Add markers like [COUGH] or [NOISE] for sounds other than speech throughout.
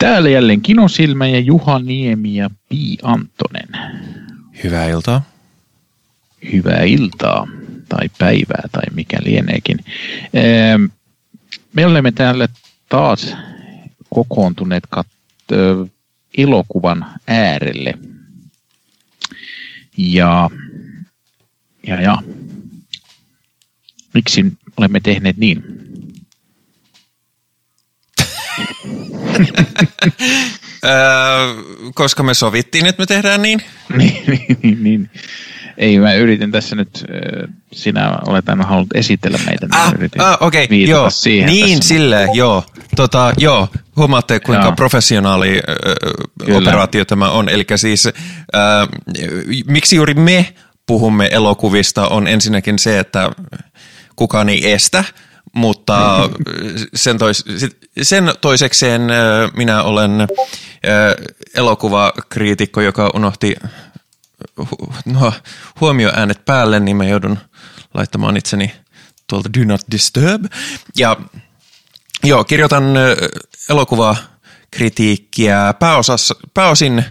Täällä jälleen Kinosilmä ja Juha Niemi ja Pi Antonen. Hyvää iltaa. Hyvää iltaa tai päivää tai mikä lieneekin. Ehm, Me olemme täällä taas kokoontuneet kat- elokuvan äärelle. Ja, ja, ja. Miksi olemme tehneet niin? Koska me sovittiin, että me tehdään niin. [LAUGHS] niin, niin, niin. Ei, mä yritin tässä nyt, sinä olet aina halunnut esitellä meitä. niin Ah, yritin ah okei, okay, joo. siihen niin, tässä. silleen, joo. Tota, joo, huomaatte kuinka Joo. professionaali Kyllä. operaatio tämä on. Eli siis, ö, miksi juuri me puhumme elokuvista on ensinnäkin se, että kukaan ei estä, mutta sen, tois, sen toisekseen minä olen elokuvakriitikko, joka unohti no, huomioäänet päälle, niin mä joudun laittamaan itseni tuolta Do Not Disturb. Ja joo, kirjoitan elokuvakritiikkiä pääosassa, pääosin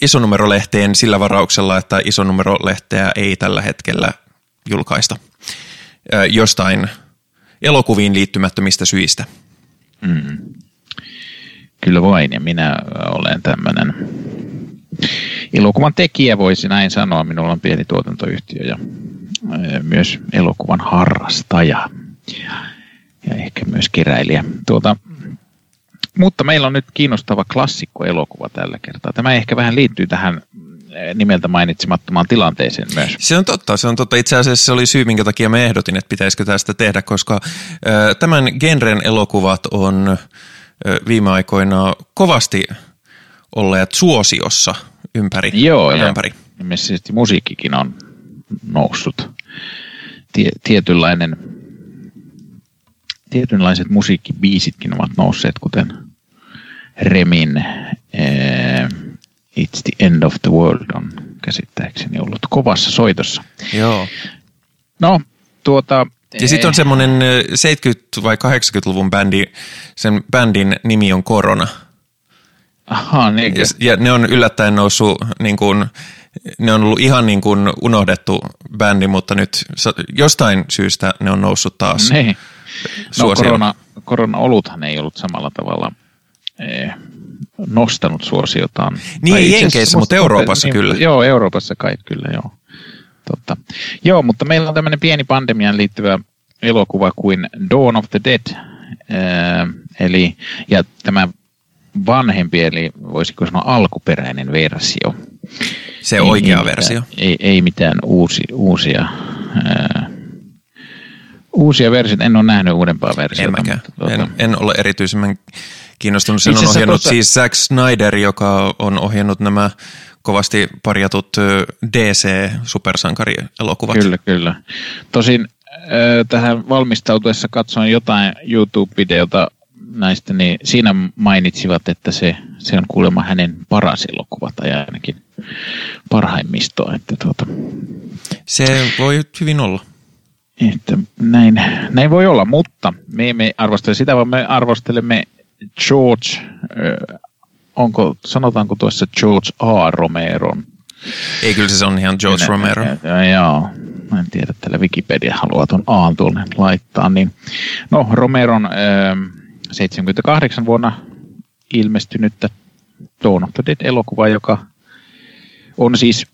isonumerolehteen sillä varauksella, että isonumerolehteä ei tällä hetkellä julkaista jostain elokuviin liittymättömistä syistä. Mm. Kyllä vain, ja minä olen tämmöinen elokuvan tekijä, voisi näin sanoa. Minulla on pieni tuotantoyhtiö ja myös elokuvan harrastaja ja, ehkä myös keräilijä. Tuota, mutta meillä on nyt kiinnostava klassikkoelokuva tällä kertaa. Tämä ehkä vähän liittyy tähän nimeltä mainitsemattomaan tilanteeseen myös. Se on totta, se on totta. Itse asiassa se oli syy, minkä takia mä ehdotin, että pitäisikö tästä tehdä, koska ö, tämän genren elokuvat on ö, viime aikoina kovasti olleet suosiossa ympäri Joo, ja ympäri. ilmeisesti musiikkikin on noussut. Tie, tietynlainen, tietynlaiset musiikkibiisitkin ovat nousseet, kuten Remin eh, It's the End of the World on käsittääkseni ollut kovassa soitossa. Joo. No, tuota... Ja sitten on semmoinen ö, 70- vai 80-luvun bändi, sen bändin nimi on Korona. Aha, niin, Ja, ja ne on yllättäen noussut, niin kuin, ne on ollut ihan niin kuin unohdettu bändi, mutta nyt jostain syystä ne on noussut taas niin. No, korona, korona-oluthan ei ollut samalla tavalla eh, nostanut suosiotaan. Niin, ei Jenkeissä, mutta Euroopassa niin, kyllä. Joo, Euroopassa kai kyllä, joo. Totta. Joo, mutta meillä on tämmöinen pieni pandemiaan liittyvä elokuva kuin Dawn of the Dead. Eh, eli, ja tämä vanhempi, eli voisiko sanoa alkuperäinen versio. Se Ei- oikea ei versio. Mitään, ei, ei mitään uusi, uusia, ää, uusia versioita. En ole nähnyt uudempaa versiota. En mäkään. mutta tuota- En, en ole erityisemmän kiinnostunut. Sen on ohjannut tuossa- siis Zack Snyder, joka on ohjannut nämä kovasti parjatut DC-supersankarielokuvat. Kyllä, kyllä. Tosin tähän valmistautuessa katsoin jotain YouTube-videota näistä, niin siinä mainitsivat, että se, se on kuulemma hänen paras elokuva tai ainakin parhaimmistoa. Että tuota, Se voi hyvin olla. Että näin, näin voi olla, mutta me emme arvostele sitä, vaan me arvostelemme George, äh, onko, sanotaanko tuossa George A. Romeron. Ei, kyllä se on ihan George Romero. Ja, joo, mä en tiedä, tällä Wikipedia haluaa tuon A tuonne laittaa. Niin, no, Romeron äh, 78 vuonna ilmestynyttä Dawn of the Dead-elokuva, joka on siis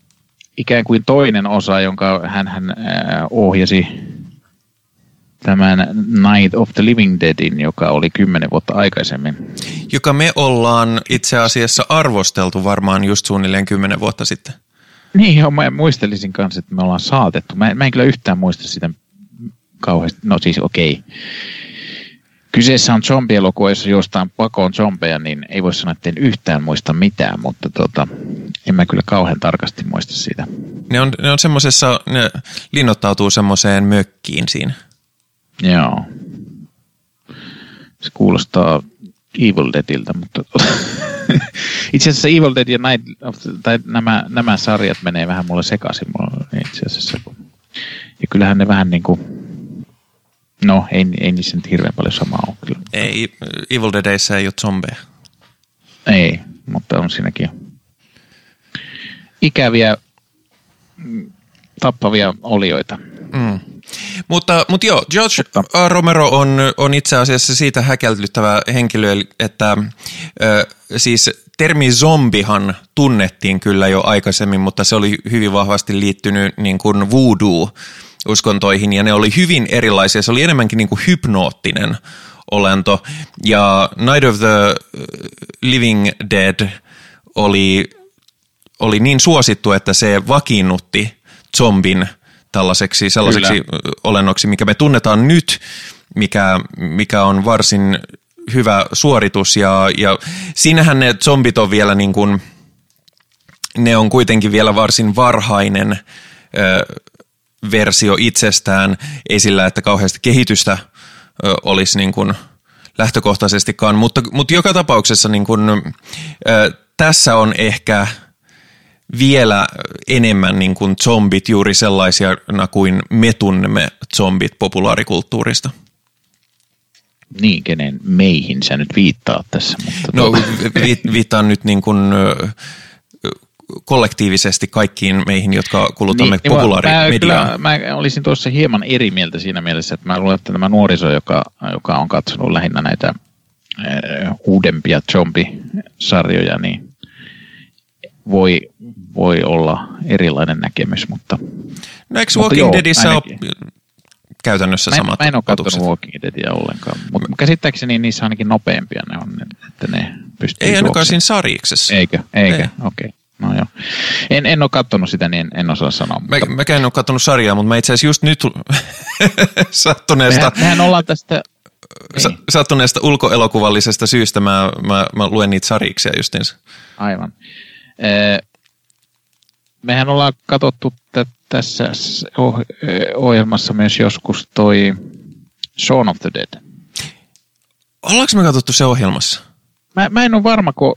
ikään kuin toinen osa, jonka hän, hän äh, ohjasi tämän Night of the Living Deadin, joka oli kymmenen vuotta aikaisemmin. Joka me ollaan itse asiassa arvosteltu varmaan just suunnilleen kymmenen vuotta sitten. Niin, joo, mä muistelisin kanssa, että me ollaan saatettu. Mä, mä en kyllä yhtään muista sitä kauheasti. No siis okei. Kyseessä on zombielokuva, jossa jostain pakoon zombeja, niin ei voi sanoa, että en yhtään muista mitään, mutta tota, en mä kyllä kauhean tarkasti muista sitä. Ne on, ne on semmosessa, ne linnoittautuu semmoiseen mökkiin siinä. Joo. Se kuulostaa Evil Deadiltä, mutta [LAUGHS] itse asiassa Evil Dead ja Night of the, tai nämä, nämä sarjat menee vähän mulle sekaisin mulla itse asiassa. Ja kyllähän ne vähän niin kuin No, ei, ei niissä nyt hirveän paljon samaa ole kyllä. Ei, Evil Deadissä ei ole zombeja. Ei, mutta on siinäkin ikäviä tappavia olioita. Mm. Mutta, mutta joo, George mutta. Romero on, on itse asiassa siitä häkellyttävä henkilö, että äh, siis termi zombihan tunnettiin kyllä jo aikaisemmin, mutta se oli hyvin vahvasti liittynyt niin kuin voodoo uskontoihin ja ne oli hyvin erilaisia. Se oli enemmänkin niin kuin hypnoottinen olento ja Night of the Living Dead oli, oli niin suosittu, että se vakiinnutti zombin tällaiseksi sellaiseksi Kyllä. olennoksi, mikä me tunnetaan nyt, mikä, mikä on varsin hyvä suoritus ja, ja siinähän ne zombit on vielä niin kuin, ne on kuitenkin vielä varsin varhainen ö, versio itsestään, ei sillä, että kauheasti kehitystä ö, olisi niin kuin lähtökohtaisestikaan, mutta, mutta joka tapauksessa niin kuin, ö, tässä on ehkä vielä enemmän niin kuin zombit juuri sellaisia kuin me tunnemme zombit populaarikulttuurista. Niin, kenen meihin sä nyt viittaat tässä? Mutta no tuota- vi, viittaan nyt niin kuin, kollektiivisesti kaikkiin meihin, jotka kulutamme niin, populaarimediaa. Mä, mä, mä olisin tuossa hieman eri mieltä siinä mielessä, että mä luulen, että tämä nuoriso, joka, joka on katsonut lähinnä näitä äh, uudempia zombisarjoja, niin voi, voi olla erilainen näkemys, mutta... No eikö Walking Deadissä ole käytännössä mä en, samat Mä en ole katsonut Walking Deadia ollenkaan, mutta käsittääkseni niissä ainakin nopeampia ne on, että ne pystyy Ei ainakaan siinä sarjiksessa. Eikö? Eikö? Ei. Okei. Okay. No joo. En, en ole katsonut sitä, niin en osaa sanoa. Mä, Mäkään en ole katsonut sarjaa, mutta mä itse asiassa just nyt [LAUGHS] sattuneesta... Mehän, mehän ollaan tästä... Niin. sattuneesta ulkoelokuvallisesta syystä mä, mä, mä luen niitä sarjiksia justiinsa. Aivan. Mehän ollaan katsottu tässä ohjelmassa myös joskus toi Shaun of the Dead. Ollaanko me katsottu se ohjelmassa? Mä, mä en ole varma, kun...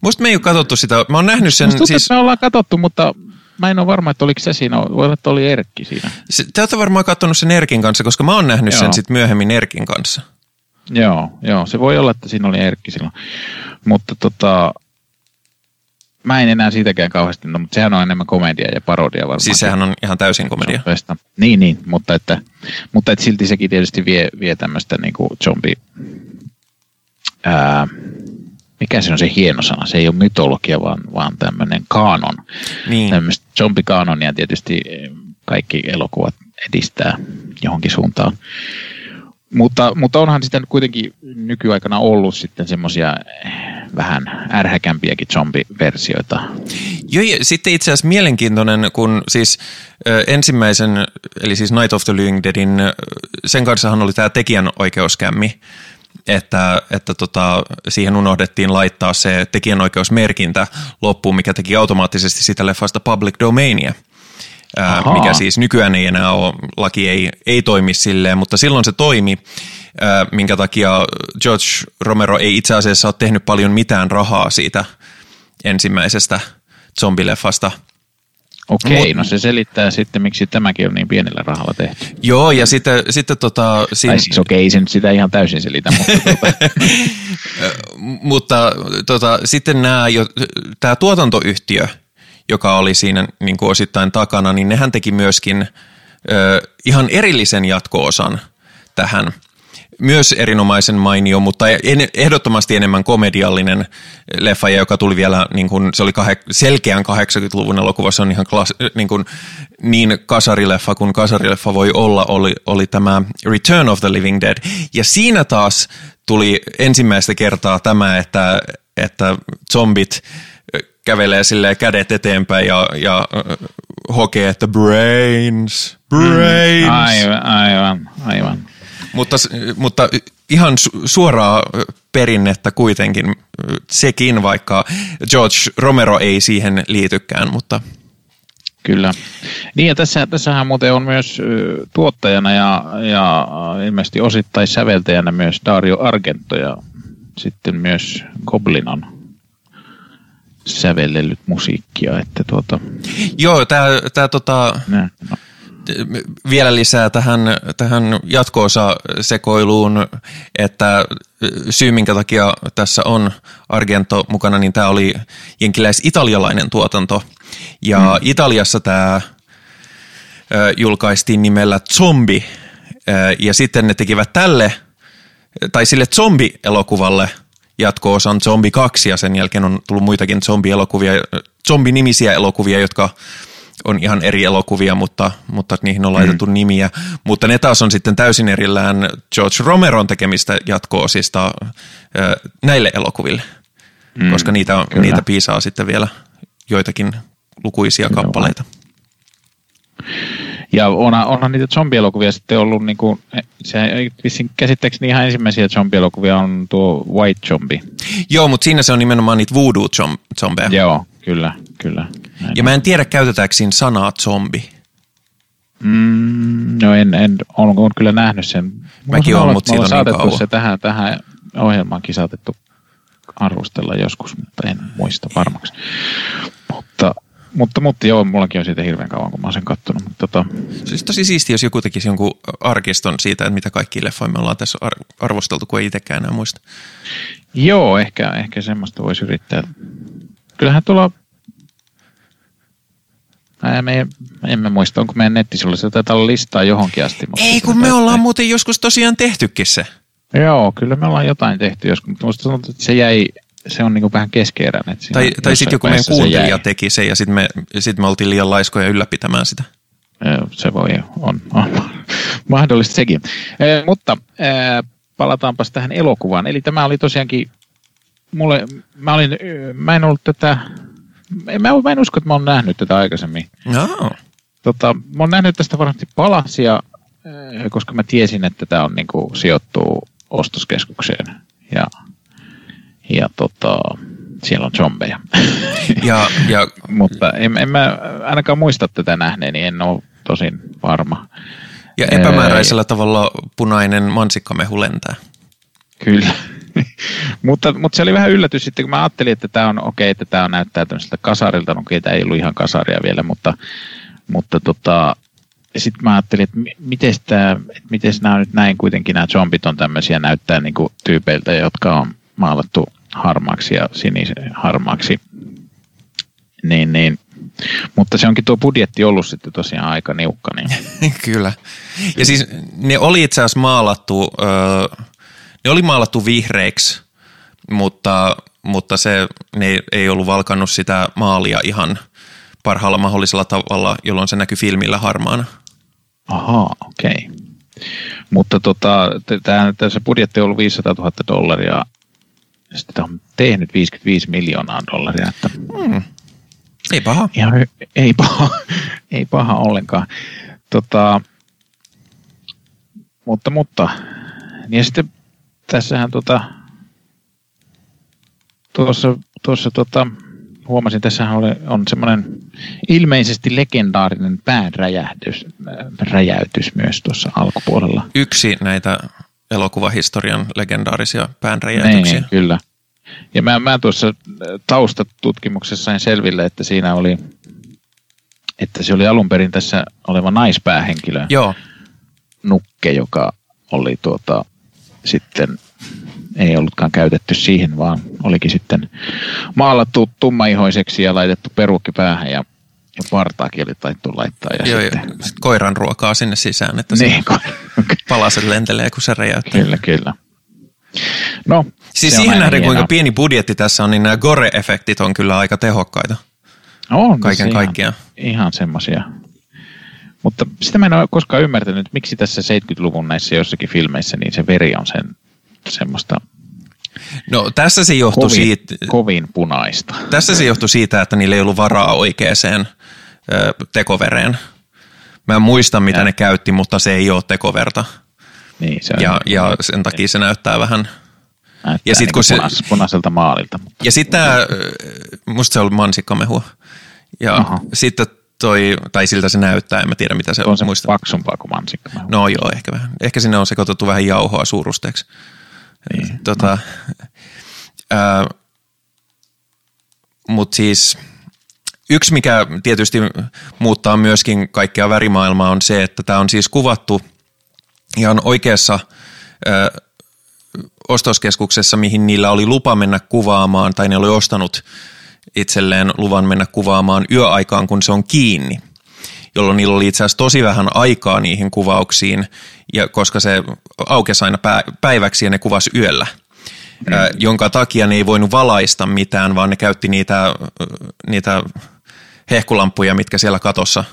Musta me ei ole katsottu sitä. Mä oon nähnyt sen... Musta siis... me ollaan katsottu, mutta mä en ole varma, että oliko se siinä. Voi olla, että oli Erkki siinä. Se, te olette varmaan katsonut sen Erkin kanssa, koska mä oon nähnyt joo. sen sitten myöhemmin Erkin kanssa. Joo, joo, se voi olla, että siinä oli Erkki silloin. Mutta tota, mä en enää siitäkään kauheasti, no, mutta sehän on enemmän komedia ja parodia varmaan. Siis sehän on ihan täysin komedia. Niin, niin, mutta, että, mutta että silti sekin tietysti vie, vie tämmöistä niin kuin zombi, ää, mikä se on se hieno sana, se ei ole mytologia, vaan, vaan tämmöinen kaanon. Niin. Tämmöistä zombikaanonia tietysti kaikki elokuvat edistää johonkin suuntaan. Mutta, mutta onhan sitten kuitenkin nykyaikana ollut sitten semmoisia vähän ärhäkämpiäkin zombiversioita. Joo, ja sitten itse asiassa mielenkiintoinen, kun siis ensimmäisen, eli siis Night of the Living Deadin, sen kanssahan oli tämä tekijänoikeuskämmi, että, että tota, siihen unohdettiin laittaa se tekijänoikeusmerkintä loppuun, mikä teki automaattisesti sitä leffasta public domainia. Ää, mikä siis nykyään ei enää ole, laki ei, ei toimi silleen, mutta silloin se toimi, minkä takia George Romero ei itse asiassa ole tehnyt paljon mitään rahaa siitä ensimmäisestä zombileffasta. Okei, Mut, no se selittää sitten, miksi tämäkin on niin pienellä rahalla tehty. Joo, ja sitten, sitten tota... Siinä... Tai siis okei, sen sitä ihan täysin selitä, mutta... [LAUGHS] tota... mutta tota, sitten nämä, tämä tuotantoyhtiö, joka oli siinä niin kuin osittain takana, niin nehän teki myöskin ö, ihan erillisen jatko-osan tähän. Myös erinomaisen mainio, mutta en, ehdottomasti enemmän komediallinen leffa, joka tuli vielä, niin kuin, se oli kah- selkeän 80-luvun elokuva, se on ihan klas, niin, kuin, niin kasarileffa kuin kasarileffa voi olla, oli, oli tämä Return of the Living Dead. Ja siinä taas tuli ensimmäistä kertaa tämä, että, että zombit kävelee sille kädet eteenpäin ja, ja hokee, että brains, brains. Mm, aivan, aivan, aivan. Mutta, mutta ihan suoraa perinnettä kuitenkin sekin, vaikka George Romero ei siihen liitykään, mutta Kyllä. Niin ja tässä, tässähän muuten on myös tuottajana ja, ja ilmeisesti osittain säveltäjänä myös Dario Argento ja sitten myös Goblin on sävellellyt musiikkia, että tuota... Joo, tämä tota... No. Vielä lisää tähän, tähän jatko-osa-sekoiluun, että syy minkä takia tässä on Argento mukana, niin tämä oli jenkiläis-italialainen tuotanto. Ja mm. Italiassa tämä julkaistiin nimellä Zombi, ja sitten ne tekivät tälle, tai sille zombi-elokuvalle jatko-osan Zombie 2, ja sen jälkeen on tullut muitakin zombie-elokuvia, zombie-nimisiä elokuvia, jotka on ihan eri elokuvia, mutta, mutta niihin on laitettu mm. nimiä. Mutta ne taas on sitten täysin erillään George Romeron tekemistä jatko-osista näille elokuville, mm, koska niitä, niitä piisaa sitten vielä joitakin lukuisia Kyllä kappaleita. Ja onhan, onhan niitä zombielokuvia sitten ollut, niin kuin, se vissiin käsittääkseni ihan ensimmäisiä zombielokuvia on tuo White Zombie. Joo, mutta siinä se on nimenomaan niitä voodoo-zombeja. Joo, kyllä, kyllä. Näin ja mä en tiedä, käytetäänkö siinä sanaa zombi. Mm, no en, en olen, olen kyllä nähnyt sen. Mäkin olen, mutta siitä on niin kauan. se tähän, tähän ohjelmaankin saatettu arvostella joskus, mutta en muista varmaksi. Mutta, mutta, mutta joo, mullakin on siitä hirveän kauan, kun mä oon sen kattonut. Mutta tota... Siis tosi siisti, jos joku tekisi jonkun arkiston siitä, että mitä kaikki leffoja me ollaan tässä arvosteltu, kun ei itsekään enää muista. Joo, ehkä, ehkä semmoista voisi yrittää. Kyllähän tuolla me, emme muista, onko meidän nettisivuilla se taitaa olla listaa johonkin asti. Mutta Ei, kun me ollaan muuten joskus tosiaan tehtykin se. Joo, kyllä me ollaan jotain tehty joskus, mutta musta sanotaan, että se jäi, se on niin vähän keskeeräinen. Tai, tai sitten joku meidän kuuntelija teki se ja sitten me, sit me oltiin liian laiskoja ylläpitämään sitä. Se voi, on, on [LAUGHS] mahdollista sekin. Eh, mutta eh, palataanpas tähän elokuvaan. Eli tämä oli tosiaankin, mulle, mä, olin, mä en ollut tätä en, mä, mä en usko, että mä oon nähnyt tätä aikaisemmin. No. Tota, mä oon nähnyt tästä varmasti palasia, eh, koska mä tiesin, että tämä on niinku, sijoittuu ostoskeskukseen. Ja, ja tota, siellä on zombeja. [LAUGHS] Ja, ja... [LAUGHS] Mutta en, en mä ainakaan muista tätä nähneeni, en ole tosin varma. Ja epämääräisellä Ee, tavalla punainen mansikkamehu lentää. Kyllä. [LAUGHS] mutta, mutta se oli vähän yllätys sitten, kun mä ajattelin, että tämä on okei, okay, että tämä näyttää tämmöiseltä kasarilta. No okei, okay, tämä ei ollut ihan kasaria vielä, mutta, mutta tota, sitten mä ajattelin, että miten että nämä nyt näin kuitenkin nämä zombit on tämmöisiä, näyttää niin kuin tyypeiltä, jotka on maalattu harmaaksi ja sinisen harmaaksi. Niin, niin. Mutta se onkin tuo budjetti ollut sitten tosiaan aika niukka. Niin. [LAUGHS] Kyllä. Ja siis ne oli itse asiassa maalattu... ne oli maalattu vihreiksi, mutta, mutta se, ne ei ollut valkannut sitä maalia ihan parhaalla mahdollisella tavalla, jolloin se näkyi filmillä harmaana. Ahaa, okei. Okay. Mutta tota, tämä, se budjetti on ollut 500 000 dollaria, ja sitten on tehnyt 55 miljoonaa dollaria. Että hmm. Ei paha. Ihan, ei paha, [LAUGHS] ei paha ollenkaan. Tota, mutta, mutta, ja sitten tässähän tota, tuossa, tuossa tota, huomasin, tässä on semmoinen ilmeisesti legendaarinen päänräjähdys, räjäytys myös tuossa alkupuolella. Yksi näitä elokuvahistorian legendaarisia päänräjäytyksiä. Niin, kyllä. Ja mä, mä tuossa taustatutkimuksessa sain selville, että siinä oli, että se oli alun perin tässä oleva naispäähenkilö. Joo. Nukke, joka oli tuota, sitten ei ollutkaan käytetty siihen, vaan olikin sitten maalattu tummaihoiseksi ja laitettu perukki päähän ja, ja partaakin oli taittu laittaa. Ja Joo, sitten, jo. Sitten koiran ruokaa sinne sisään, että niin, se palaset lentelee, kun se räjäyttää. Kyllä, kyllä. No, siis siihen nähden, kuinka pieni budjetti tässä on, niin nämä gore-efektit on kyllä aika tehokkaita. On Kaiken kaikkiaan. Ihan, ihan semmoisia mutta sitä mä en ole koskaan ymmärtänyt, miksi tässä 70-luvun näissä jossakin filmeissä niin se veri on sen semmoista No tässä se johtui kovin, siitä... Kovin punaista. Tässä se johtui siitä, että niillä ei ollut varaa oikeaan tekovereen. Mä en muista, mitä ja. ne käytti, mutta se ei ole tekoverta. Niin, se on ja, ja sen takia se näyttää vähän... Näyttää ja sit, niin kun se, punaiselta maalilta. Mutta. Ja sitten musta se on mansikkamehua. Ja Aha. sitten toi, tai siltä se näyttää, en mä tiedä mitä se on. On se muista. paksumpaa kuin mansikka. No joo, ehkä vähän. Ehkä sinne on sekoitettu vähän jauhoa suurusteeksi. Niin. Tota, [LAUGHS] no. Mutta siis yksi, mikä tietysti muuttaa myöskin kaikkea värimaailmaa, on se, että tämä on siis kuvattu ihan oikeassa ö, ostoskeskuksessa, mihin niillä oli lupa mennä kuvaamaan, tai ne oli ostanut itselleen luvan mennä kuvaamaan yöaikaan, kun se on kiinni jolloin niillä oli itse asiassa tosi vähän aikaa niihin kuvauksiin, ja koska se aukesi aina päiväksi ja ne kuvasi yöllä – mm. jonka takia ne ei voinut valaista mitään, vaan ne käytti niitä, niitä hehkulampuja, mitkä siellä katossa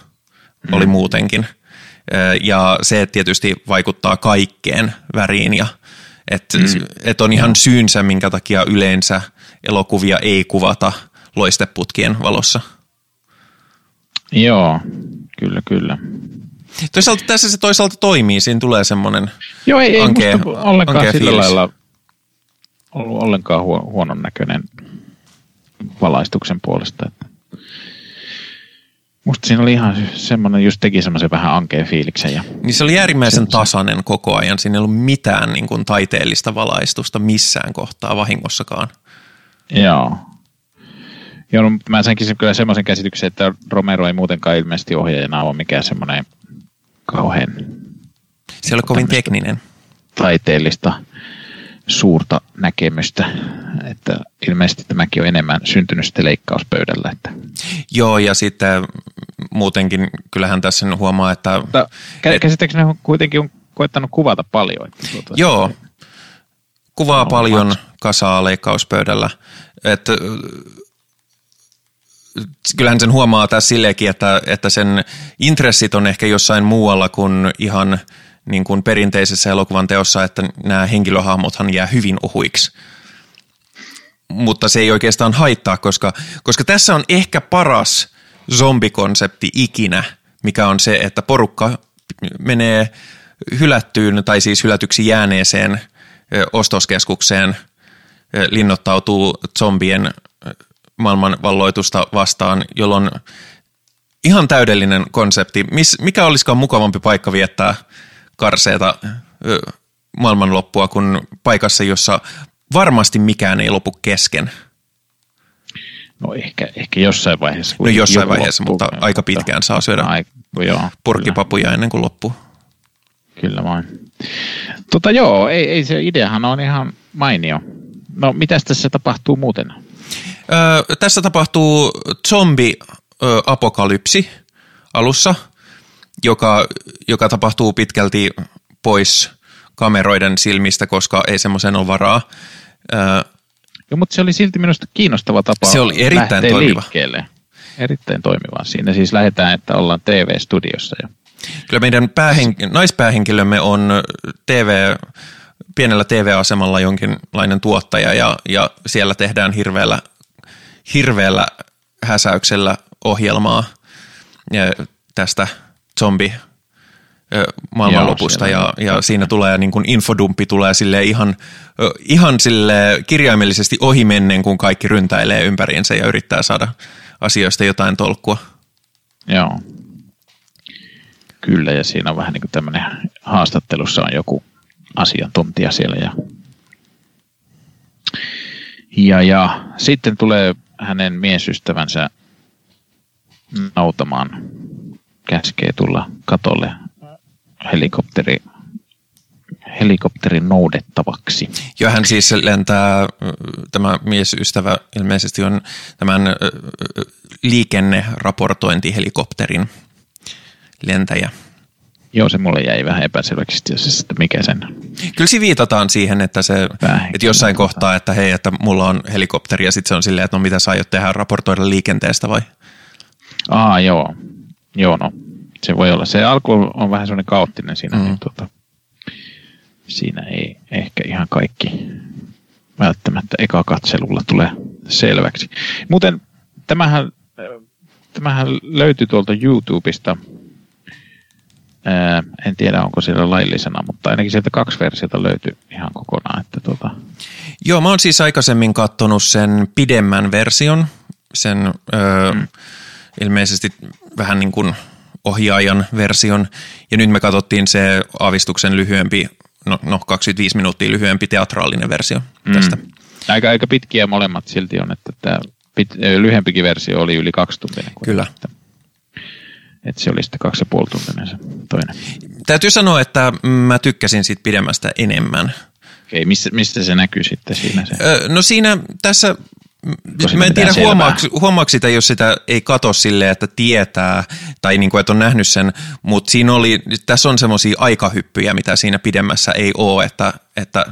mm. oli muutenkin. Ja se tietysti vaikuttaa kaikkeen väriin ja että mm. et on ihan syynsä, minkä takia yleensä elokuvia ei kuvata loisteputkien valossa. Joo, kyllä, kyllä. Toisaalta tässä se toisaalta toimii, siinä tulee semmoinen Joo, ei, ei ankea, ollenkaan ankea sillä fiilis. lailla ollut ollenkaan huonon näköinen valaistuksen puolesta. Että Musta siinä oli ihan semmoinen, just teki semmoisen vähän ankeen fiiliksen. Ja niin se oli äärimmäisen tasainen koko ajan. Siinä ei ollut mitään niin kuin, taiteellista valaistusta missään kohtaa vahingossakaan. Joo. Joo, no, mä sainkin kyllä semmoisen käsityksen, että Romero ei muutenkaan ilmeisesti ohjaajana ole mikään semmoinen kauhean... Se oli kovin tekninen. Taiteellista suurta näkemystä, että ilmeisesti tämäkin on enemmän syntynyt sitten leikkauspöydällä. Että. Joo, ja sitten muutenkin kyllähän tässä huomaa, että... Mutta käsittääkseni ne kuitenkin on koettanut kuvata paljon. Että tuota, Joo, kuvaa paljon kasaa leikkauspöydällä. Että kyllähän sen huomaa tässä silleenkin, että, että sen intressit on ehkä jossain muualla kuin ihan – niin kuin perinteisessä elokuvan teossa, että nämä henkilöhahmothan jää hyvin ohuiksi. Mutta se ei oikeastaan haittaa, koska, koska tässä on ehkä paras zombikonsepti ikinä, mikä on se, että porukka menee hylättyyn tai siis hylätyksi jääneeseen ostoskeskukseen, linnoittautuu zombien maailmanvalloitusta vastaan, jolloin ihan täydellinen konsepti. mikä olisikaan mukavampi paikka viettää karseeta maailmanloppua kuin paikassa, jossa varmasti mikään ei lopu kesken. No ehkä, ehkä jossain vaiheessa. No jossain vaiheessa, loppuu, mutta aika pitkään saa syödä ai, joo, purkkipapuja kyllä. ennen kuin loppuu. Kyllä vain. Tota joo, ei, ei se ideahan on ihan mainio. No mitäs tässä tapahtuu muuten? Öö, tässä tapahtuu zombi-apokalypsi alussa – joka, joka tapahtuu pitkälti pois kameroiden silmistä, koska ei semmoisen ole varaa. Joo, mutta se oli silti minusta kiinnostava tapa Se oli erittäin toimiva. Liikkeelle. Erittäin toimiva. Siinä siis lähdetään, että ollaan TV-studiossa. Ja... Kyllä meidän päähen- naispäähenkilömme on TV, pienellä TV-asemalla jonkinlainen tuottaja ja, ja siellä tehdään hirveällä, hirveällä häsäyksellä ohjelmaa ja tästä – zombi maailmanlopusta ja, ja siinä tulee niin kuin infodumpi tulee sille ihan, ihan sille kirjaimellisesti ohimennen, kun kaikki ryntäilee ympäriinsä ja yrittää saada asioista jotain tolkkua. Joo. Kyllä, ja siinä on vähän niin kuin tämmöinen haastattelussa on joku asiantuntija siellä ja, ja, ja sitten tulee hänen miesystävänsä nautamaan käskee tulla katolle helikopteri, helikopterin noudettavaksi. Joo, hän siis lentää, tämä miesystävä ilmeisesti on tämän liikenneraportointihelikopterin lentäjä. Joo, se mulle jäi vähän epäselväksi, että mikä sen... Kyllä siinä viitataan siihen, että, se, että jossain kohtaa, että hei, että mulla on helikopteri ja sitten se on silleen, että no mitä sä aiot tehdä, raportoida liikenteestä vai? Aa, joo. Joo, no se voi olla. Se alku on vähän sellainen kaoottinen siinä, mm. niin tuota, siinä ei ehkä ihan kaikki välttämättä eka katselulla tulee selväksi. Muuten tämähän, tämähän löytyi tuolta YouTubesta. Ää, en tiedä, onko siellä laillisena, mutta ainakin sieltä kaksi versiota löytyy ihan kokonaan. Että tuota. Joo, mä oon siis aikaisemmin katsonut sen pidemmän version, sen öö, mm. ilmeisesti vähän niin kuin ohjaajan version. Ja nyt me katsottiin se aavistuksen lyhyempi, no, no 25 minuuttia lyhyempi teatraalinen versio mm. tästä. Aika, aika pitkiä molemmat silti on, että tämä pit, lyhempikin versio oli yli kaksi tuntia. Kyllä. Että, että se oli sitten kaksi ja puoli tuntinen se toinen. Täytyy sanoa, että mä tykkäsin siitä pidemmästä enemmän. Okei, missä, mistä se näkyy sitten siinä se? Öö, no siinä tässä Tosi mä en tiedä huomaako sitä, jos sitä ei kato silleen, että tietää tai niin kuin, että on nähnyt sen, mutta siinä oli, tässä on semmoisia aikahyppyjä, mitä siinä pidemmässä ei ole, että, että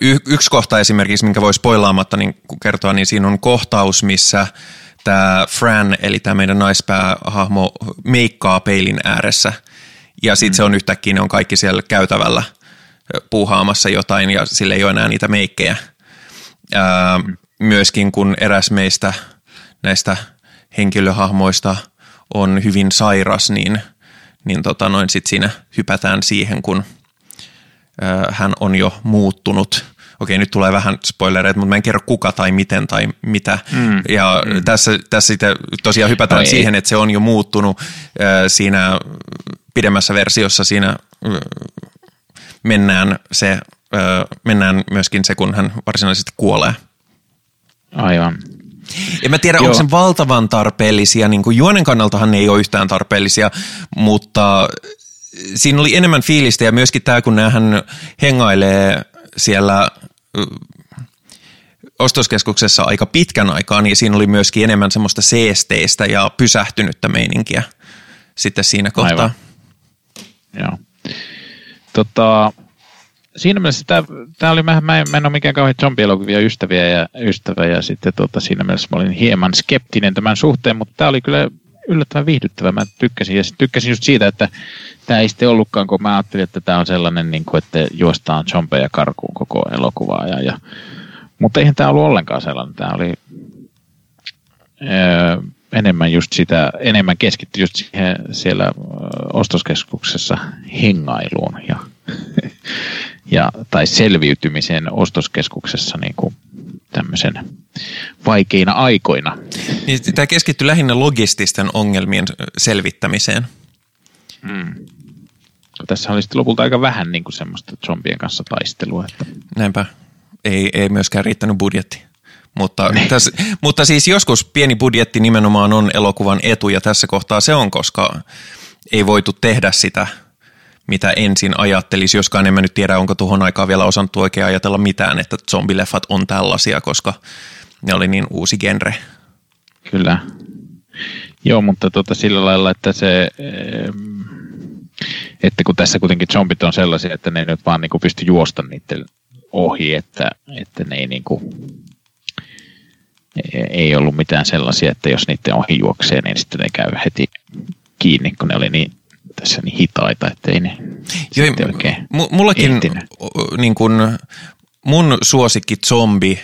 y- yksi kohta esimerkiksi, minkä voi spoilaamatta niin kertoa, niin siinä on kohtaus, missä tämä Fran, eli tämä meidän naispäähahmo, meikkaa peilin ääressä ja sitten mm. se on yhtäkkiä, ne on kaikki siellä käytävällä puuhaamassa jotain ja sille ei ole enää niitä meikkejä. Ää, mm myöskin kun eräs meistä näistä henkilöhahmoista on hyvin sairas, niin, niin tota noin sit siinä hypätään siihen, kun ö, hän on jo muuttunut. Okei, nyt tulee vähän spoilereita, mutta mä en kerro kuka tai miten tai mitä. Mm. Ja mm. tässä, tässä sitten tosiaan hypätään no siihen, että se on jo muuttunut ö, siinä pidemmässä versiossa siinä mennään se, mennään myöskin se, kun hän varsinaisesti kuolee. Aivan. En mä tiedä, Joo. onko se valtavan tarpeellisia, niin kuin juonen kannaltahan ne ei ole yhtään tarpeellisia, mutta siinä oli enemmän fiilistä ja myöskin tämä, kun hän hengailee siellä ostoskeskuksessa aika pitkän aikaa, niin siinä oli myöskin enemmän semmoista seesteistä ja pysähtynyttä meininkiä sitten siinä kohtaa. Aivan. Joo. Tota, siinä mielessä tämä, oli, mä, mä, en, mä en ole mikään kauhean zombielokuvia ystäviä ja ystävä ja sitten tota, siinä mielessä mä olin hieman skeptinen tämän suhteen, mutta tämä oli kyllä yllättävän viihdyttävä. Mä tykkäsin ja tykkäsin just siitä, että tämä ei sitten ollutkaan, kun mä ajattelin, että tämä on sellainen, niin kuin, että juostaan zombeja karkuun koko elokuvaa. Ja, ja, mutta eihän tämä ollut ollenkaan sellainen. Tämä oli öö, enemmän just sitä, enemmän keskitty just siihen siellä ostoskeskuksessa hengailuun ja [LAUGHS] ja, tai selviytymiseen ostoskeskuksessa niin kuin tämmöisen vaikeina aikoina. Niin, tämä keskittyy lähinnä logististen ongelmien selvittämiseen. Hmm. Tässä oli sitten lopulta aika vähän niin kuin semmoista zombien kanssa taistelua. Että... Näinpä. Ei, ei myöskään riittänyt budjetti. Mutta, niin. tässä, mutta siis joskus pieni budjetti nimenomaan on elokuvan etu ja tässä kohtaa se on, koska ei voitu tehdä sitä – mitä ensin ajattelisi, joskaan en mä nyt tiedä, onko tuohon aikaan vielä osannut oikein ajatella mitään, että zombileffat on tällaisia, koska ne oli niin uusi genre. Kyllä. Joo, mutta tota sillä lailla, että se, että kun tässä kuitenkin zombit on sellaisia, että ne ei nyt vaan niin pysty juosta niiden ohi, että, että ne ei niin kuin, ei ollut mitään sellaisia, että jos niiden ohi juoksee, niin sitten ne käy heti kiinni, kun ne oli niin tässä niin hitaita, ettei ne Joo, oikein m- Mullakin niin kun, mun suosikki zombi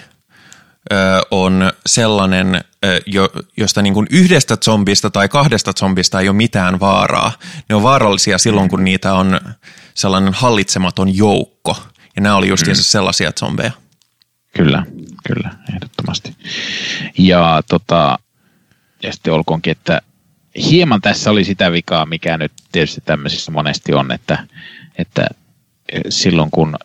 ö, on sellainen, ö, jo, josta niin kun yhdestä zombista tai kahdesta zombista ei ole mitään vaaraa. Ne on vaarallisia silloin, kun niitä on sellainen hallitsematon joukko. Ja nämä oli justiinsa mm. sellaisia zombeja. Kyllä, kyllä, ehdottomasti. Ja, tota, ja sitten olkoonkin, että hieman tässä oli sitä vikaa, mikä nyt tietysti tämmöisissä monesti on, että, että silloin kun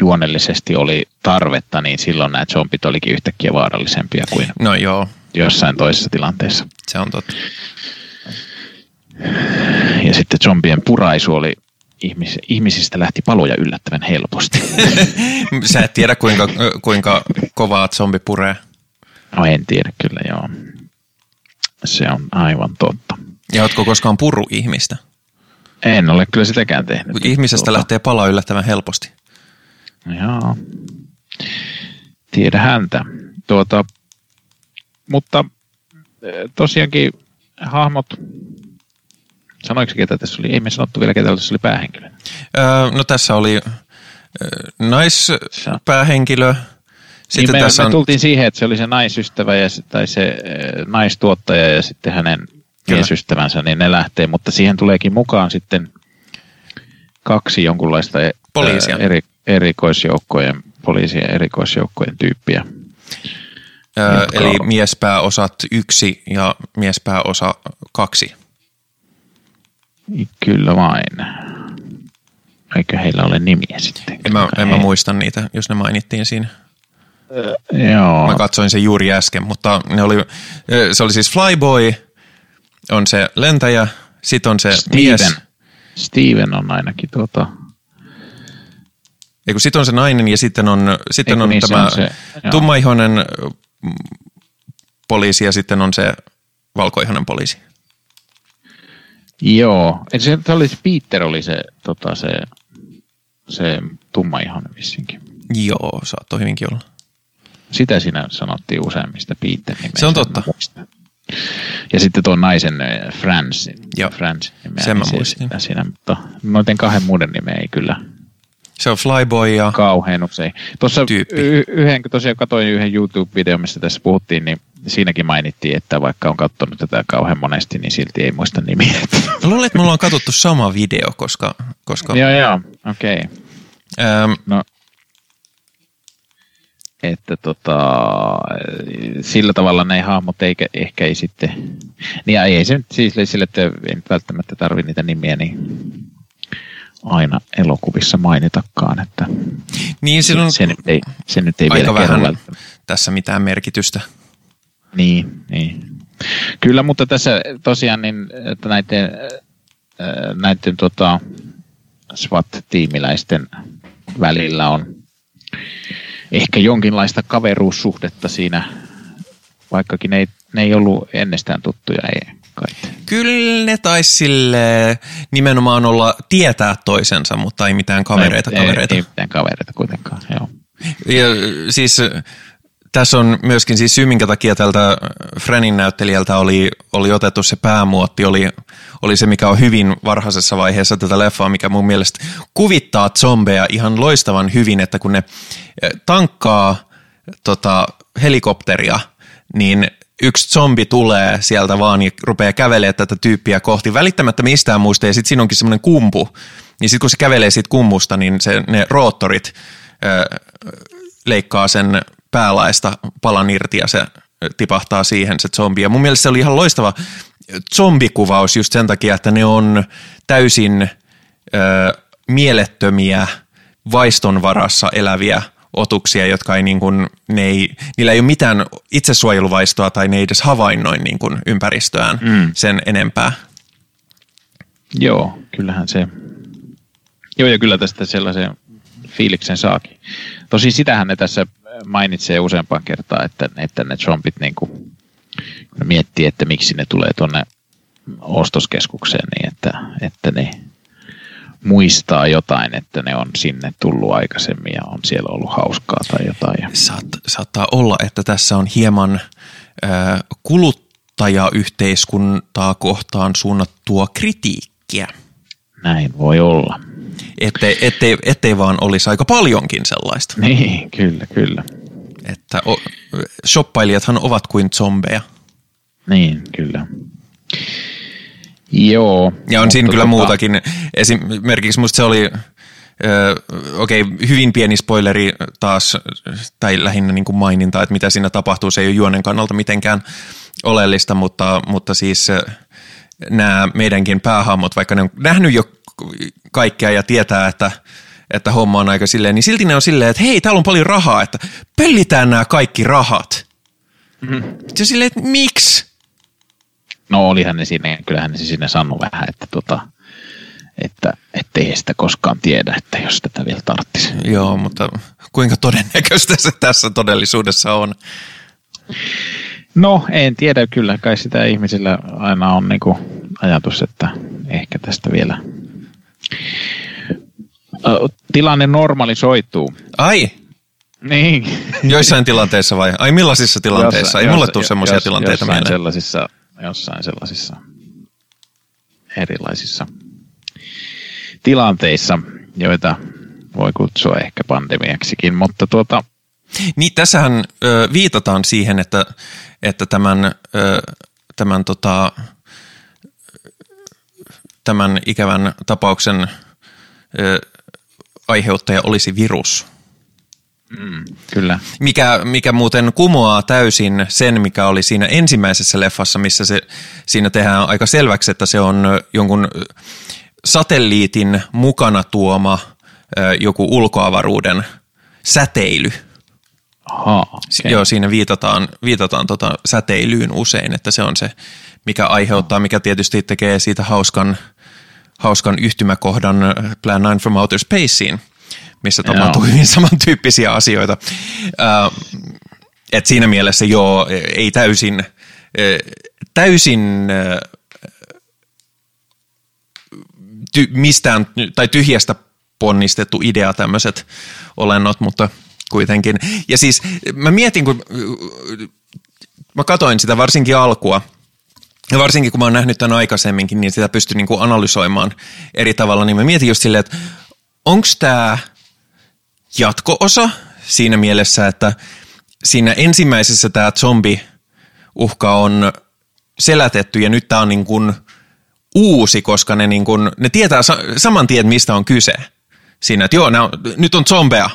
juonellisesti oli tarvetta, niin silloin nämä zombit olikin yhtäkkiä vaarallisempia kuin no joo. jossain toisessa tilanteessa. Se on totta. Ja sitten zombien puraisu oli ihmis, ihmisistä lähti paloja yllättävän helposti. [LAUGHS] Sä et tiedä, kuinka, kuinka kovaa zombi puree. No en tiedä kyllä, joo. Se on aivan totta. Ja ootko koskaan purru ihmistä? En ole kyllä sitäkään tehnyt. Ihmisestä tuota. lähtee pala yllättävän helposti. Joo. Tiedä häntä. Tuota, mutta e, tosiaankin hahmot, sanoiko ketä tässä oli? Ei me sanottu vielä ketä tässä oli päähenkilö. Öö, no tässä oli naispäähenkilö, sitten niin me, tässä on... me tultiin siihen, että se oli se naisystävä ja, tai se äh, naistuottaja ja sitten hänen miesystävänsä, niin ne lähtee, mutta siihen tuleekin mukaan sitten kaksi jonkunlaista e- Poliisia. eri, erikoisjoukkojen, poliisien erikoisjoukkojen tyyppiä. Öö. Eli miespääosat yksi ja miespääosa kaksi. Kyllä vain. Eikö heillä ole nimiä sitten? En mä, en mä muista niitä, jos ne mainittiin siinä. Joo. Mä katsoin sen juuri äsken, mutta ne oli, se oli siis Flyboy, on se lentäjä, sit on se Steven. mies. Steven on ainakin tuota... Eiku, sit on se nainen ja sitten on, sitten Eiku on niin, se tämä on se, tummaihoinen mm, poliisi ja sitten on se valkoihoinen poliisi. Joo. Et Se, se oli se Peter oli se, tota, se, se tumma ihan vissinkin. Joo, saattoi hyvinkin olla. Sitä siinä sanottiin useimmista Peter. Se on totta. Ja sitten tuon naisen äh, Frans. Joo. Frans nimeä, Sen mä niin muistin. sitä Siinä, mutta noiden kahden muuden nimeä ei kyllä Se on Flyboy ja kauhean usein. Tuossa Tyyppi. y- yhden, kun tosiaan katsoin yhden YouTube-videon, missä tässä puhuttiin, niin siinäkin mainittiin, että vaikka on katsonut tätä kauhean monesti, niin silti ei muista nimiä. Mä luulen, että mulla on katsottu sama video, koska, koska joo, joo, okei. Okay. ähm, No, että tota, sillä tavalla ne hahmot eikä, ehkä ei sitten, niin ei se nyt siis sille, että ei nyt välttämättä tarvi niitä nimiä niin aina elokuvissa mainitakaan, että niin on se nyt ei, se nyt ei aika vielä kerro vähän tässä mitään merkitystä. Niin, niin. Kyllä, mutta tässä tosiaan niin, että näiden, äh, näiden tota, SWAT-tiimiläisten välillä on ehkä jonkinlaista kaveruussuhdetta siinä, vaikkakin ne ei, ne ei ollut ennestään tuttuja, ei kai. Kyllä ne taisi sille nimenomaan olla tietää toisensa, mutta ei mitään kavereita ei, kavereita. Ei, ei mitään kavereita kuitenkaan, joo. Ja siis tässä on myöskin siis syy, minkä takia tältä Frenin näyttelijältä oli, oli otettu se päämuotti, oli, oli se, mikä on hyvin varhaisessa vaiheessa tätä leffaa, mikä mun mielestä kuvittaa zombeja ihan loistavan hyvin, että kun ne äh, tankkaa tota, helikopteria, niin yksi zombi tulee sieltä vaan ja rupeaa kävelemään tätä tyyppiä kohti välittämättä mistään muista ja sitten siinä onkin semmoinen kumpu. Niin sitten kun se kävelee siitä kummusta, niin se, ne roottorit ö, leikkaa sen päälaista palan irti ja se tipahtaa siihen se zombi. Ja mun mielestä se oli ihan loistava zombikuvaus just sen takia, että ne on täysin ö, mielettömiä vaiston varassa eläviä otuksia, jotka ei, niin kuin, ne ei, niillä ei ole mitään itsesuojeluvaistoa tai ne ei edes havainnoi niin kuin ympäristöään mm. sen enempää. Joo, kyllähän se, joo ja kyllä tästä sellaisen fiiliksen saakin. Tosi sitähän ne tässä mainitsee useampaan kertaan, että, että ne zombit niin kuin, kun ne miettii, että miksi ne tulee tuonne ostoskeskukseen, niin että, että ne muistaa jotain, että ne on sinne tullut aikaisemmin ja on siellä ollut hauskaa tai jotain. Saat, saattaa olla, että tässä on hieman ö, kuluttajayhteiskuntaa kohtaan suunnattua kritiikkiä. näin voi olla. Ettei, ettei, ettei vaan olisi aika paljonkin sellaista. Niin, kyllä, kyllä. Että o, shoppailijathan ovat kuin zombeja. Niin, kyllä. Joo. Ja on siinä kyllä tota- muutakin. Esimerkiksi musta se oli, okei, okay, hyvin pieni spoileri taas, tai lähinnä niin kuin maininta, että mitä siinä tapahtuu. Se ei ole juonen kannalta mitenkään oleellista, mutta, mutta siis nämä meidänkin päähahmot, vaikka ne on nähnyt jo kaikkea ja tietää, että että homma on aika silleen, niin silti ne on silleen, että hei, täällä on paljon rahaa, että pöllitään nämä kaikki rahat. Mm-hmm. Se silleen, että miksi? No olihan ne siinä, kyllähän ne siinä sanoi vähän, että, tota, että ettei he sitä koskaan tiedä, että jos tätä vielä tarttisi. Joo, mutta kuinka todennäköistä se tässä todellisuudessa on? No, en tiedä kyllä. Kai sitä ihmisillä aina on niinku ajatus, että ehkä tästä vielä tilanne normalisoituu. Ai, Niin. joissain tilanteissa vai? Ai millaisissa tilanteissa? Ei mulle tule semmoisia jos- tilanteita jossain mieleen. Sellaisissa, jossain sellaisissa erilaisissa tilanteissa, joita voi kutsua ehkä pandemiaksikin, mutta tuota, Niin, tässähän ö, viitataan siihen, että, että tämän, ö, tämän, tota, tämän ikävän tapauksen ö, aiheuttaja olisi virus. kyllä. Mikä, mikä muuten kumoaa täysin sen, mikä oli siinä ensimmäisessä leffassa, missä se, siinä tehdään aika selväksi, että se on jonkun satelliitin mukana tuoma ö, joku ulkoavaruuden säteily. Aha, okay. Joo, siinä viitataan, viitataan tota säteilyyn usein, että se on se, mikä aiheuttaa, mikä tietysti tekee siitä hauskan, hauskan yhtymäkohdan Plan 9 from Outer Spaceen, missä tapahtuu hyvin samantyyppisiä asioita. Äh, et siinä mielessä joo, ei täysin, täysin ty, mistään tai tyhjästä ponnistettu idea tämmöiset olennot, mutta kuitenkin. Ja siis mä mietin, kun mä katoin sitä varsinkin alkua, ja varsinkin kun mä oon nähnyt tämän aikaisemminkin, niin sitä pystyy niinku analysoimaan eri tavalla, niin mä mietin just silleen, että onko tämä jatko-osa siinä mielessä, että siinä ensimmäisessä tämä zombi-uhka on selätetty ja nyt tämä on niin kuin uusi, koska ne, niin kuin, ne tietää sa- saman tien, mistä on kyse. Siinä, että joo, on, nyt on zombeja.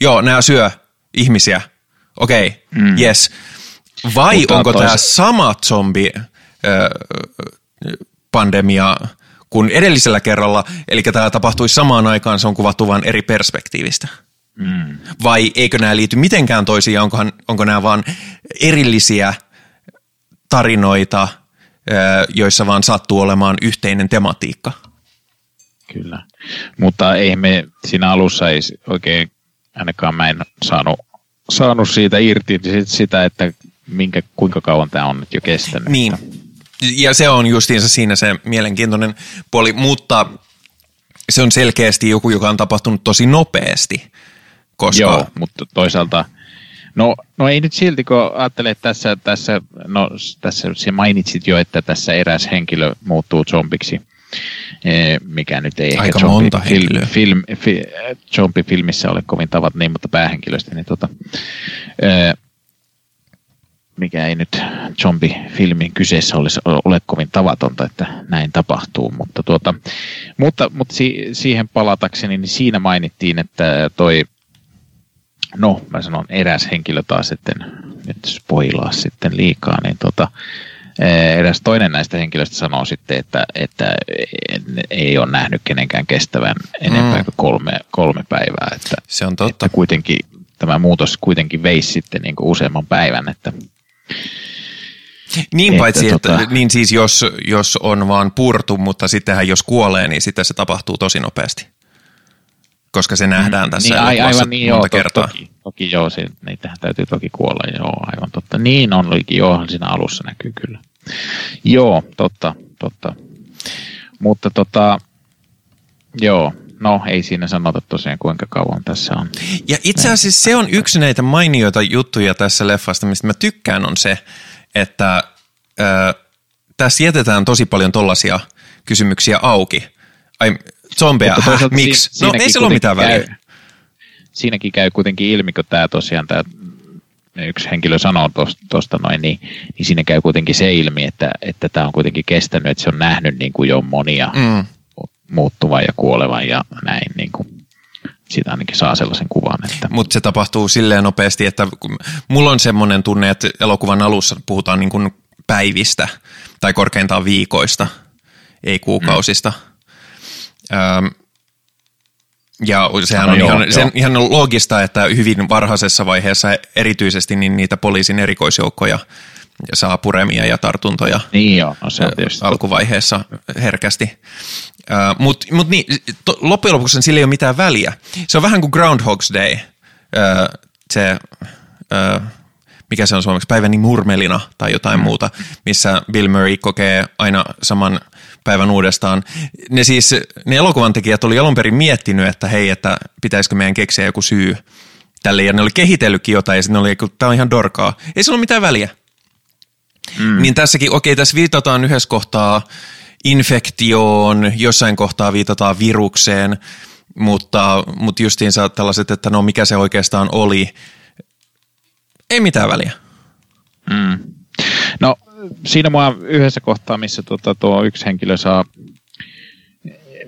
Joo, nämä syö ihmisiä. Okei, okay, mm. yes. Vai Mutta onko tämä sama zombi pandemia kuin edellisellä kerralla, eli tämä tapahtui samaan aikaan, se on kuvattu vain eri perspektiivistä? Mm. Vai eikö nämä liity mitenkään toisiin, onkohan, onko nämä vain erillisiä tarinoita, joissa vaan sattuu olemaan yhteinen tematiikka? Kyllä, mutta ei me siinä alussa ei oikein, ainakaan mä en saanut, saanut siitä irti sitä, että minkä, kuinka kauan tämä on nyt jo kestänyt. Niin, ja se on justiinsa siinä se mielenkiintoinen puoli, mutta se on selkeästi joku, joka on tapahtunut tosi nopeasti. Koska... Joo, mutta toisaalta, no, no ei nyt silti, kun ajattelee, että tässä, tässä, no, tässä se mainitsit jo, että tässä eräs henkilö muuttuu zombiksi, mikä nyt ei Aika ehkä monta film, film, fi, zombie-filmissä ole kovin tavat niin, mutta päähenkilöstä, niin tota, e, mikä ei nyt zombi-filmin kyseessä olisi, ole kovin tavatonta, että näin tapahtuu. Mutta, tuota, mutta, mutta si, siihen palatakseni, niin siinä mainittiin, että toi no mä sanon eräs henkilö taas sitten, nyt spoilaa sitten liikaa, niin tota, eh, eräs toinen näistä henkilöistä sanoo sitten, että, että ei ole nähnyt kenenkään kestävän enempää mm. kuin kolme, kolme päivää. Että, Se on totta. Että kuitenkin tämä muutos kuitenkin veisi sitten niin kuin useamman päivän, että niin että paitsi, tota... että niin siis jos, jos on vaan purtu, mutta sittenhän jos kuolee, niin sitten se tapahtuu tosi nopeasti koska se nähdään tässä niin, aivan niin, monta joo, kertaa. Toki, toki joo, se, niitähän täytyy toki kuolla, joo, aivan totta. Niin on, joo, siinä alussa näkyy kyllä. Joo, totta, totta. Mutta tota, joo, no ei siinä sanota tosiaan kuinka kauan tässä on. Ja itse asiassa se on yksi näitä mainioita juttuja tässä leffasta, mistä mä tykkään on se, että äh, tässä jätetään tosi paljon tollaisia kysymyksiä auki. Ai, Zombeja, Häh, miksi? Si- no ei sillä ole mitään väliä. Käy, siinäkin käy kuitenkin ilmi, kun tämä tosiaan tämä yksi henkilö sanoo tuosta noin, niin, niin siinä käy kuitenkin se ilmi, että, että tämä on kuitenkin kestänyt, että se on nähnyt niin kuin jo monia mm. muuttuvan ja kuolevan ja näin. Niin kuin, siitä ainakin saa sellaisen kuvan. Että... Mutta se tapahtuu silleen nopeasti, että mulla on semmoinen tunne, että elokuvan alussa puhutaan niin kuin päivistä tai korkeintaan viikoista, ei kuukausista. Mm Ähm, ja sehän on, no, ihan, joo, sen, joo. ihan loogista, että hyvin varhaisessa vaiheessa erityisesti niin niitä poliisin erikoisjoukkoja saa puremia ja tartuntoja niin joo, no se on alkuvaiheessa herkästi. Uh, Mutta mut niin, to, loppujen lopuksi sillä ei ole mitään väliä. Se on vähän kuin Groundhog's Day. Uh, se, mikä se on suomeksi, päiväni murmelina tai jotain mm. muuta, missä Bill Murray kokee aina saman – päivän uudestaan. Ne siis, ne elokuvan tekijät oli alun perin miettinyt, että hei, että pitäisikö meidän keksiä joku syy tälle. Ja ne oli kehitellytkin jotain ja sitten oli, että tämä on ihan dorkaa. Ei se ole mitään väliä. Mm. Niin tässäkin, okei, tässä viitataan yhdessä kohtaa infektioon, jossain kohtaa viitataan virukseen, mutta, mutta justiinsa tällaiset, että no mikä se oikeastaan oli, ei mitään väliä. Mm. No siinä mua yhdessä kohtaa, missä tuota, tuo yksi henkilö saa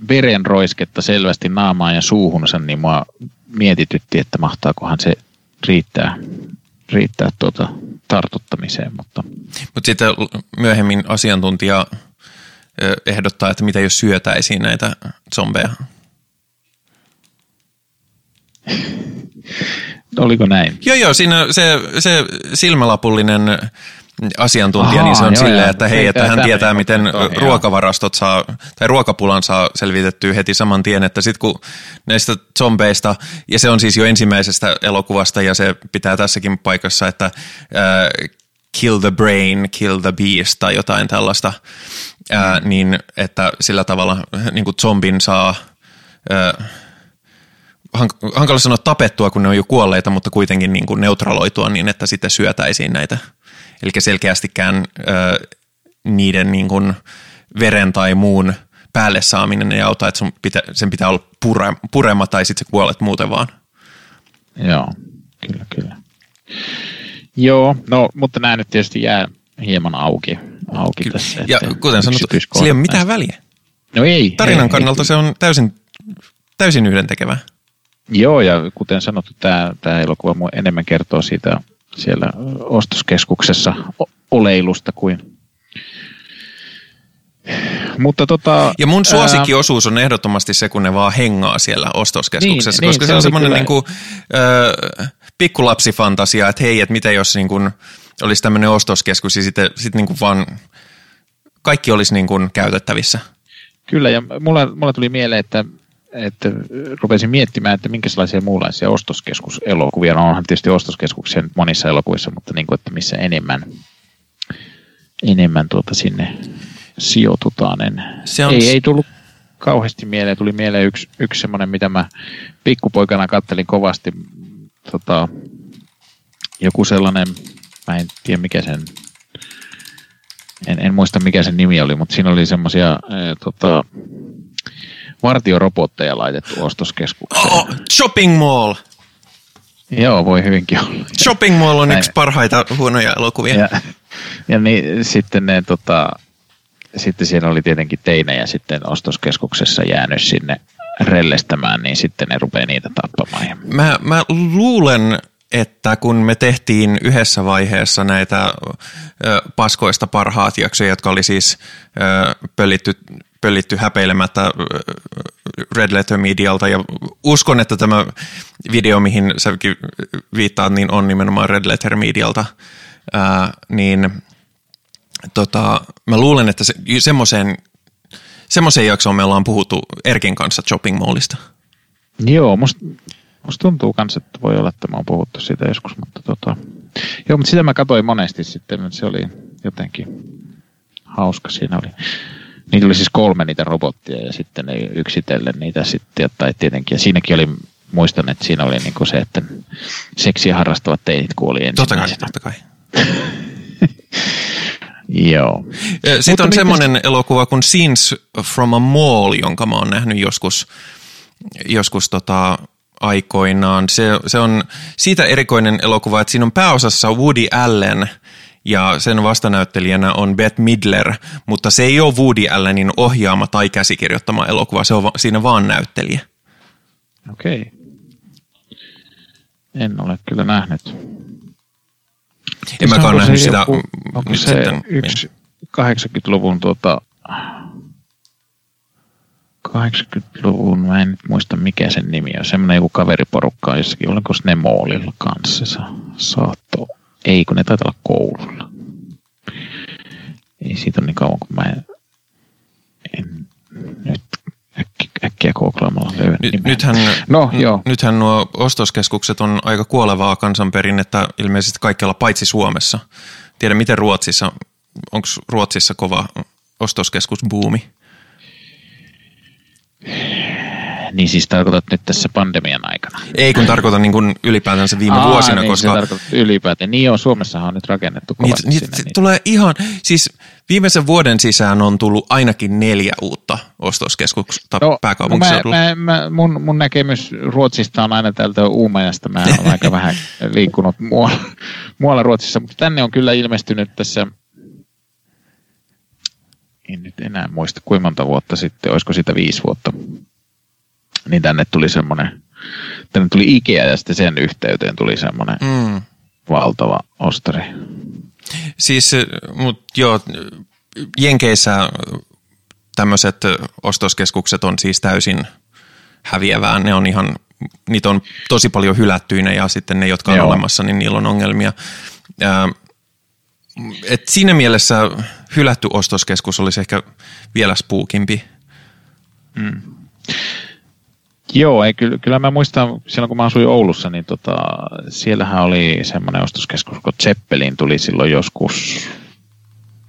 verenroisketta selvästi naamaan ja suuhunsa, niin mua mietitytti, että mahtaakohan se riittää, riittää tuota tartuttamiseen. Mutta Mut sitten myöhemmin asiantuntija ehdottaa, että mitä jos syötäisiin näitä zombeja? [LAUGHS] Oliko näin? Joo, joo, siinä se, se silmälapullinen asiantuntija, Ahaa, niin se on joo, silleen, joo. että hei, Ei, että hän tää tietää, miten joo. ruokavarastot saa, tai ruokapulan saa selvitettyä heti saman tien, että sitten kun näistä zombeista, ja se on siis jo ensimmäisestä elokuvasta, ja se pitää tässäkin paikassa, että äh, kill the brain, kill the beast, tai jotain tällaista, äh, niin että sillä tavalla niin kuin zombin saa... Äh, hankala sanoa tapettua, kun ne on jo kuolleita, mutta kuitenkin niin kuin neutraloitua niin, että sitten syötäisiin näitä. Eli selkeästikään ö, niiden niin kuin veren tai muun päälle saaminen ei auta, että sun pitä, sen pitää olla pure, purema tai sitten sä kuolet muuten vaan. Joo, kyllä, kyllä. Joo, no, mutta nämä nyt tietysti jää hieman auki, auki tässä. Ja kuten sanottu, sillä ei ole mitään väliä. No ei. Tarinan ei, kannalta se on täysin, täysin yhdentekevää. Joo, ja kuten sanottu, tämä, tämä elokuva enemmän kertoo siitä siellä ostoskeskuksessa oleilusta kuin... Mutta tota... Ja mun suosikkiosuus on ehdottomasti se, kun ne vaan hengaa siellä ostoskeskuksessa, Niin, koska niin, se, se on semmoinen kyllä- niinku, ö, pikkulapsifantasia, että hei, että mitä jos niinku, olisi tämmöinen ostoskeskus ja sitten sit niinku vaan kaikki olisi niinku käytettävissä. Kyllä, ja mulla, mulla tuli mieleen, että, että rupesin miettimään, että minkälaisia muunlaisia ostoskeskuselokuvia, no onhan tietysti ostoskeskuksia nyt monissa elokuvissa, mutta niin kuin, että missä enemmän, enemmän tuota sinne sijoitutaan. En, Se on ei, ei tullut kauheasti mieleen, tuli mieleen yksi, yksi semmoinen, mitä mä pikkupoikana kattelin kovasti, tota, joku sellainen, mä en tiedä mikä sen en, en muista mikä sen nimi oli, mutta siinä oli semmoisia äh, tota, vartiorobotteja laitettu ostoskeskukseen. Oh, shopping Mall! Joo, voi hyvinkin olla. Shopping Mall on Näin. yksi parhaita huonoja elokuvia. Ja, ja niin, sitten ne tota, sitten siinä oli tietenkin teinejä sitten ostoskeskuksessa jäänyt sinne rellestämään, niin sitten ne rupeaa niitä tappamaan. Mä, mä luulen, että kun me tehtiin yhdessä vaiheessa näitä ö, paskoista parhaat jaksoja, jotka oli siis ö, pöllitty, pöllitty häpeilemättä Red Letter Medialta, ja uskon, että tämä video, mihin säkin viittaat, niin on nimenomaan Red Letter Medialta, ää, niin tota, mä luulen, että se, semmoiseen Semmoiseen jaksoon me ollaan puhuttu Erkin kanssa Shopping Mallista. Joo, musta, musta tuntuu myös, että voi olla, että mä oon puhuttu siitä joskus, mutta tota, joo, mutta sitä mä katsoin monesti sitten, että se oli jotenkin hauska. Siinä oli, niitä oli siis kolme niitä robottia ja sitten ne yksitellen niitä sitten, tai tietenkin, ja siinäkin oli, muistan, että siinä oli niinku se, että seksiä harrastavat teinit kuoli Totta kai, totta kai. [LAUGHS] Joo. Sitten on semmoinen elokuva kuin Scenes from a Mall, jonka mä oon nähnyt joskus, joskus tota, aikoinaan. Se, se on siitä erikoinen elokuva, että siinä on pääosassa Woody Allen ja sen vastanäyttelijänä on Bette Midler, mutta se ei ole Woody Allenin ohjaama tai käsikirjoittama elokuva, se on va- siinä vaan näyttelijä. Okei. En ole kyllä nähnyt. En mäkään nähnyt sitä joku- mm, Onko nyt se sitten. yksi 80-luvun tuota, 80-luvun, mä en nyt muista mikä sen nimi on, semmoinen joku kaveriporukka on jossakin, oliko se ne moolilla kanssa, se saatto, ei kun ne taitaa olla koululla. Ei siitä ole niin kauan, kun mä en, en nyt äkki, äkkiä googlaamalla löydä Nyt, nimeä. nythän, No, joo. nythän nuo ostoskeskukset on aika kuolevaa kansanperinnettä ilmeisesti kaikkialla paitsi Suomessa. Tiedä miten Ruotsissa, onko Ruotsissa kova ostoskeskusbuumi? Niin siis tarkoitat nyt tässä pandemian aikana. Ei kun tarkoitan niin kuin ylipäätänsä viime Aa, vuosina, niin, koska ylipäätään. Niin joo, Suomessahan on nyt rakennettu niitä, kovasti niitä sinne. Niin. tulee ihan, siis viimeisen vuoden sisään on tullut ainakin neljä uutta ostoskeskusta no, pääkaupunkiseudulla. mä, mä, mä, mun, mun näkemys Ruotsista on aina täältä Uumajasta. Mä olen aika vähän liikkunut muualla, muualla Ruotsissa, mutta tänne on kyllä ilmestynyt tässä, en nyt enää muista kuinka monta vuotta sitten, olisiko sitä viisi vuotta, niin tänne tuli semmoinen, tänne tuli Ikea ja sitten sen yhteyteen tuli semmoinen Mm. valtava ostari. Siis, mutta joo, Jenkeissä tämmöiset ostoskeskukset on siis täysin, häviävää. Ne on ihan, niitä on tosi paljon hylättyinä ja sitten ne, jotka on Joo. olemassa, niin niillä on ongelmia. Ää, et siinä mielessä hylätty ostoskeskus olisi ehkä vielä spuukimpi. Mm. Joo, ei, kyllä, kyllä mä muistan, silloin kun mä asuin Oulussa, niin tota, siellähän oli semmoinen ostoskeskus, kun Zeppelin tuli silloin joskus,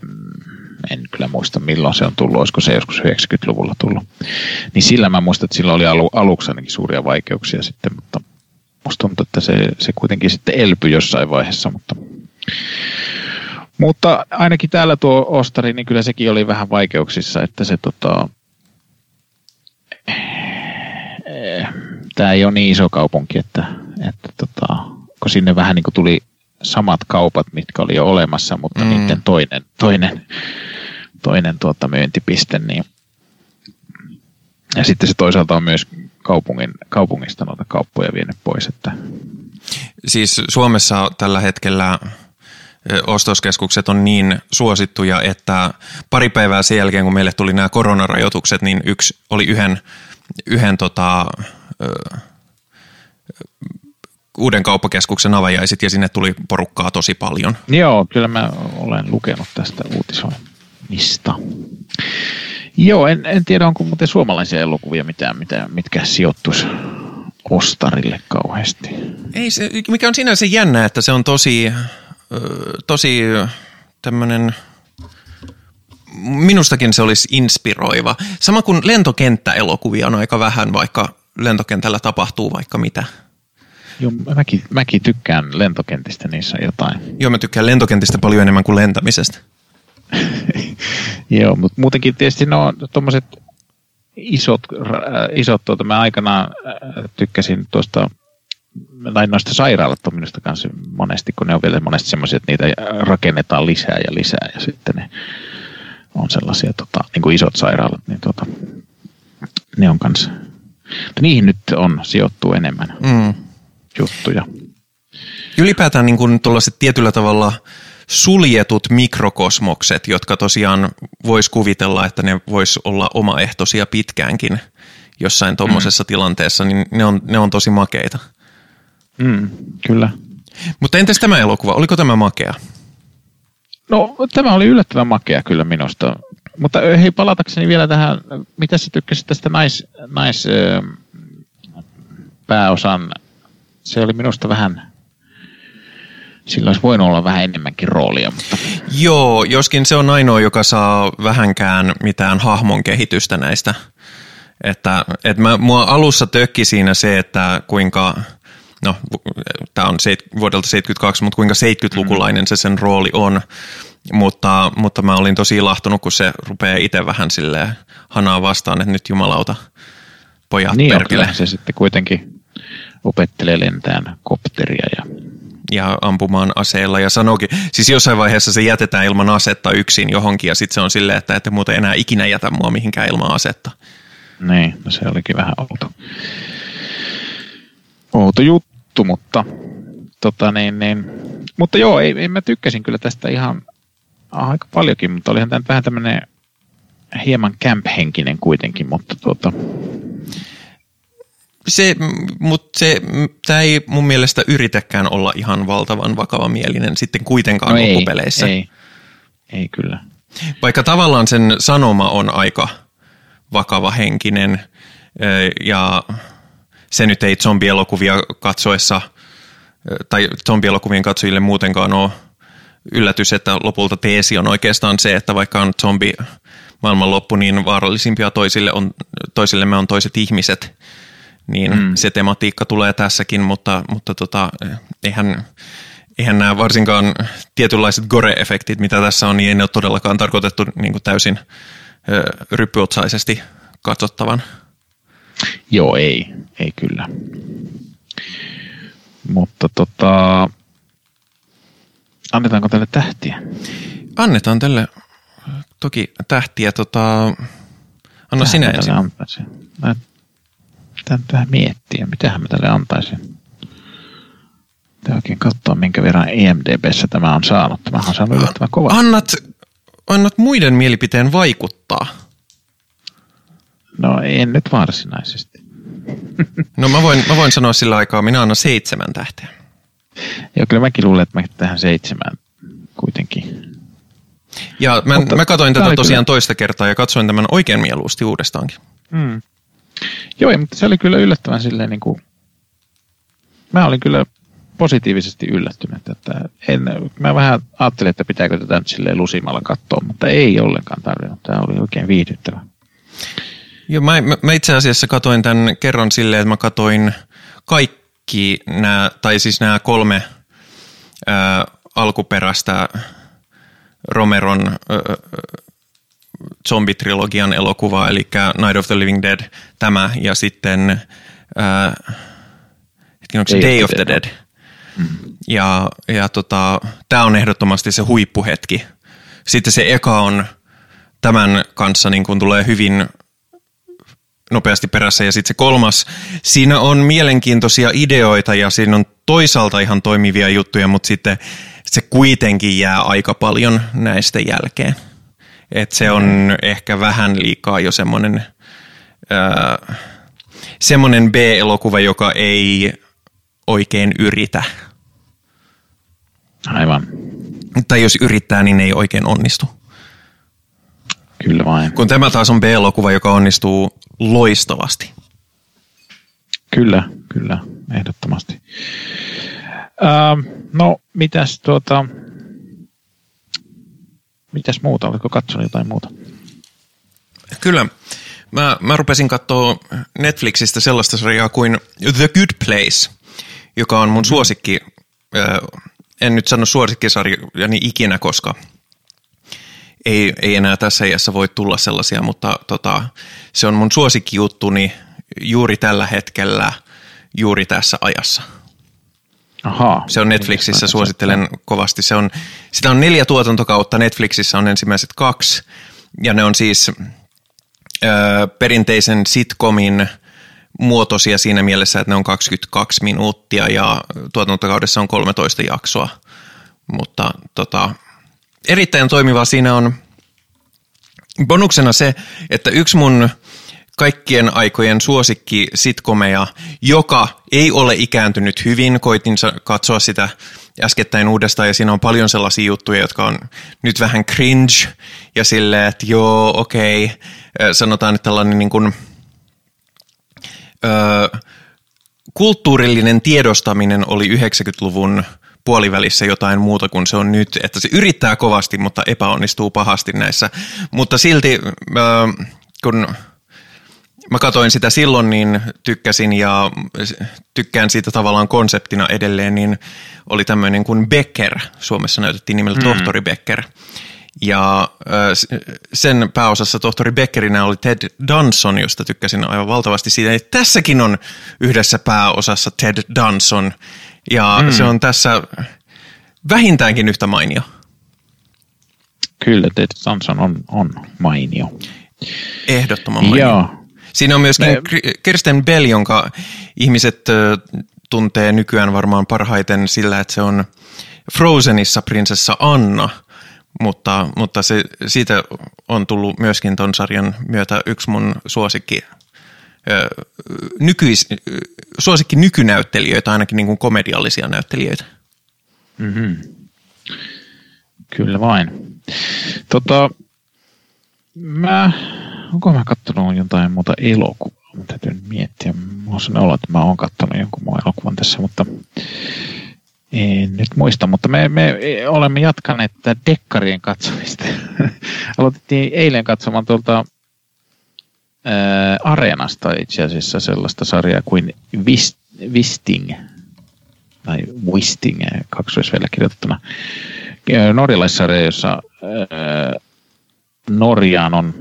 mm, en kyllä muista milloin se on tullut, olisiko se joskus 90-luvulla tullut. Niin sillä mä muistan, että sillä oli alu, aluksi ainakin suuria vaikeuksia sitten, mutta musta tuntuu, että se, se kuitenkin sitten elpyi jossain vaiheessa, mutta mutta ainakin täällä tuo ostari, niin kyllä sekin oli vähän vaikeuksissa, että se tota, tämä ei ole niin iso kaupunki, että, että tota, kun sinne vähän niin kuin tuli samat kaupat, mitkä oli jo olemassa, mutta mm. niiden toinen, toinen, toinen tuota myyntipiste, niin ja sitten se toisaalta on myös kaupungin, kaupungista noita kauppoja vienyt pois. Että. Siis Suomessa tällä hetkellä ostoskeskukset on niin suosittuja, että pari päivää sen jälkeen, kun meille tuli nämä koronarajoitukset, niin yksi oli yhden, yhden tota, uuden kauppakeskuksen avajaiset ja sinne tuli porukkaa tosi paljon. Joo, kyllä mä olen lukenut tästä uutisoinnista. Joo, en, en tiedä onko muuten suomalaisia elokuvia mitään, mitään mitkä sijoittuisi ostarille kauheasti. Ei se, mikä on sinänsä jännä, että se on tosi tosi tämmöinen minustakin se olisi inspiroiva. Sama kuin lentokenttäelokuvia on aika vähän, vaikka lentokentällä tapahtuu vaikka mitä. Joo, mäkin, mäkin tykkään lentokentistä, niissä jotain. Joo, mä tykkään lentokentistä paljon enemmän kuin lentämisestä. [LAUGHS] Joo, mutta muutenkin tietysti no tuommoiset isot, isot tuota, mä aikanaan tykkäsin tuosta tai noista sairaalat on minusta kanssa monesti, kun ne on vielä monesti semmoisia, että niitä rakennetaan lisää ja lisää ja sitten ne on sellaisia tota, niin kuin isot sairaalat, niin tota, ne on kanssa, mutta niihin nyt on sijoittu enemmän mm. juttuja. Ylipäätään niin kuin tietyllä tavalla suljetut mikrokosmokset, jotka tosiaan voisi kuvitella, että ne vois olla omaehtoisia pitkäänkin jossain tuommoisessa mm. tilanteessa, niin ne on, ne on tosi makeita. Mm, kyllä. Mutta entäs tämä elokuva, oliko tämä makea? No tämä oli yllättävän makea kyllä minusta. Mutta hei, palatakseni vielä tähän, mitä sä tykkäsit tästä nais, nais pääosan, se oli minusta vähän, sillä olisi voinut olla vähän enemmänkin roolia. Mutta... Joo, joskin se on ainoa, joka saa vähänkään mitään hahmon kehitystä näistä. Että, että mä, mua alussa tökki siinä se, että kuinka – no tämä on seit, vuodelta 72, mutta kuinka 70-lukulainen se sen rooli on. Mutta, mutta mä olin tosi ilahtunut, kun se rupeaa itse vähän silleen hanaa vastaan, että nyt jumalauta, pojat niin perkele. se sitten kuitenkin opettelee lentään kopteria ja ja ampumaan aseella ja sanokin, siis jossain vaiheessa se jätetään ilman asetta yksin johonkin ja sitten se on silleen, että ette muuten enää ikinä jätä mua mihinkään ilman asetta. Niin, no se olikin vähän outo outo juttu, mutta, tota niin, niin, mutta joo, ei, ei, mä tykkäsin kyllä tästä ihan aika paljonkin, mutta olihan tämä vähän tämmöinen hieman camp-henkinen kuitenkin, mutta tuota... Se, mutta se, tämä ei mun mielestä yritäkään olla ihan valtavan vakava mielinen sitten kuitenkaan no loppupeleissä. Ei, ei, ei kyllä. Vaikka tavallaan sen sanoma on aika vakava henkinen ja se nyt ei zombielokuvia katsoessa tai zombielokuvien katsojille muutenkaan ole yllätys, että lopulta teesi on oikeastaan se, että vaikka on zombi maailmanloppu, niin vaarallisimpia toisille on, toisillemme on toiset ihmiset. Niin mm. se tematiikka tulee tässäkin, mutta, mutta tota, eihän, eihän nämä varsinkaan tietynlaiset gore-efektit, mitä tässä on, niin ei ne ole todellakaan tarkoitettu niin kuin täysin ö, ryppyotsaisesti katsottavan. Joo, ei, ei kyllä. Mutta tota, annetaanko tälle tähtiä? Annetaan tälle toki tähtiä. Tota, anna Tähän sinä ensin. Antaisin. Mä pitää vähän miettiä, mitähän mä tälle antaisin. Pitää oikein katsoa, minkä verran EMDBssä tämä on saanut. Tämä on saanut yllättävän kova. Annat, annat muiden mielipiteen vaikuttaa. No en nyt varsinaisesti. [LAUGHS] No mä voin, mä voin sanoa sillä aikaa, minä annan seitsemän tähteä. Joo, kyllä mäkin luulen, että mä tähän seitsemän kuitenkin. Ja mä, Mutta mä katsoin tätä tosiaan kyllä. toista kertaa ja katsoin tämän oikein mieluusti uudestaankin. Mm. Joo, mutta se oli kyllä yllättävän silleen niin kuin, mä olin kyllä positiivisesti yllättynyt. Että en, mä vähän ajattelin, että pitääkö tätä nyt silleen lusimalla katsoa, mutta ei ollenkaan tarvinnut. Tämä oli oikein viihdyttävä. Joo, mä, mä itse asiassa katoin tämän kerran silleen, että mä katoin kaikki nämä, tai siis nämä kolme ää, alkuperäistä Romeron ää, zombitrilogian elokuvaa, eli Night of the Living Dead, tämä, ja sitten ää, onko se Day, Day of the Dead. Dead. Mm. Ja, ja tota, tämä on ehdottomasti se huippuhetki. Sitten se eka on tämän kanssa niin kun tulee hyvin nopeasti perässä. Ja sitten se kolmas, siinä on mielenkiintoisia ideoita ja siinä on toisaalta ihan toimivia juttuja, mutta sitten se kuitenkin jää aika paljon näistä jälkeen. Et se on mm. ehkä vähän liikaa jo semmoinen, semmoinen B-elokuva, joka ei oikein yritä. Aivan. Tai jos yrittää, niin ei oikein onnistu. Kyllä vain. Kun tämä taas on B-elokuva, joka onnistuu loistavasti. Kyllä, kyllä, ehdottomasti. Ähm, no, mitäs tuota, mitäs muuta? Oletko katsonut jotain muuta? Kyllä. Mä, mä rupesin katsoa Netflixistä sellaista sarjaa kuin The Good Place, joka on mun suosikki. En nyt sano suosikkisarjani ikinä, koska ei, ei enää tässä iässä voi tulla sellaisia, mutta tota, se on mun suosikkijuttuni juuri tällä hetkellä, juuri tässä ajassa. Aha, se on Netflixissä, suosittelen kovasti. Se on, sitä on neljä tuotantokautta, Netflixissä on ensimmäiset kaksi, ja ne on siis ö, perinteisen sitcomin muotoisia siinä mielessä, että ne on 22 minuuttia ja tuotantokaudessa on 13 jaksoa, mutta tota, erittäin toimiva siinä on bonuksena se, että yksi mun kaikkien aikojen suosikki sitkomeja, joka ei ole ikääntynyt hyvin. Koitin katsoa sitä äskettäin uudestaan ja siinä on paljon sellaisia juttuja, jotka on nyt vähän cringe ja silleen, että joo, okei, okay. sanotaan nyt tällainen niin kuin, ö, kulttuurillinen tiedostaminen oli 90-luvun puolivälissä jotain muuta kuin se on nyt, että se yrittää kovasti, mutta epäonnistuu pahasti näissä. Mutta silti, kun mä katoin sitä silloin, niin tykkäsin ja tykkään siitä tavallaan konseptina edelleen, niin oli tämmöinen kuin Becker. Suomessa näytettiin nimellä mm. tohtori Becker. Ja sen pääosassa tohtori Beckerinä oli Ted Danson, josta tykkäsin aivan valtavasti siitä. Tässäkin on yhdessä pääosassa Ted Danson ja mm. se on tässä vähintäänkin yhtä mainio. Kyllä, Ted Danson on, on mainio. Ehdottoman mainio. Joo. Siinä on myöskin Me... Kirsten Bell, jonka ihmiset tuntee nykyään varmaan parhaiten sillä, että se on Frozenissa prinsessa Anna, mutta, mutta se, siitä on tullut myöskin ton sarjan myötä yksi mun suosikki nykyis, suosikki nykynäyttelijöitä, ainakin niin kuin komediallisia näyttelijöitä. Mm-hmm. Kyllä vain. Tota, mä onko mä kattonut jotain muuta elokuvaa? Mä täytyy miettiä. Mulla on olo, että mä oon kattonut jonkun muun elokuvan tässä, mutta en nyt muista. Mutta me, me olemme jatkaneet dekkarien katsomista. [LAUGHS] Aloitettiin eilen katsomaan tuolta ää, Areenasta itse asiassa sellaista sarjaa kuin Vist, Visting, tai Wisting, kaksoisveellä kirjoitettuna. Norjalaissarja, jossa ää, Norjaan on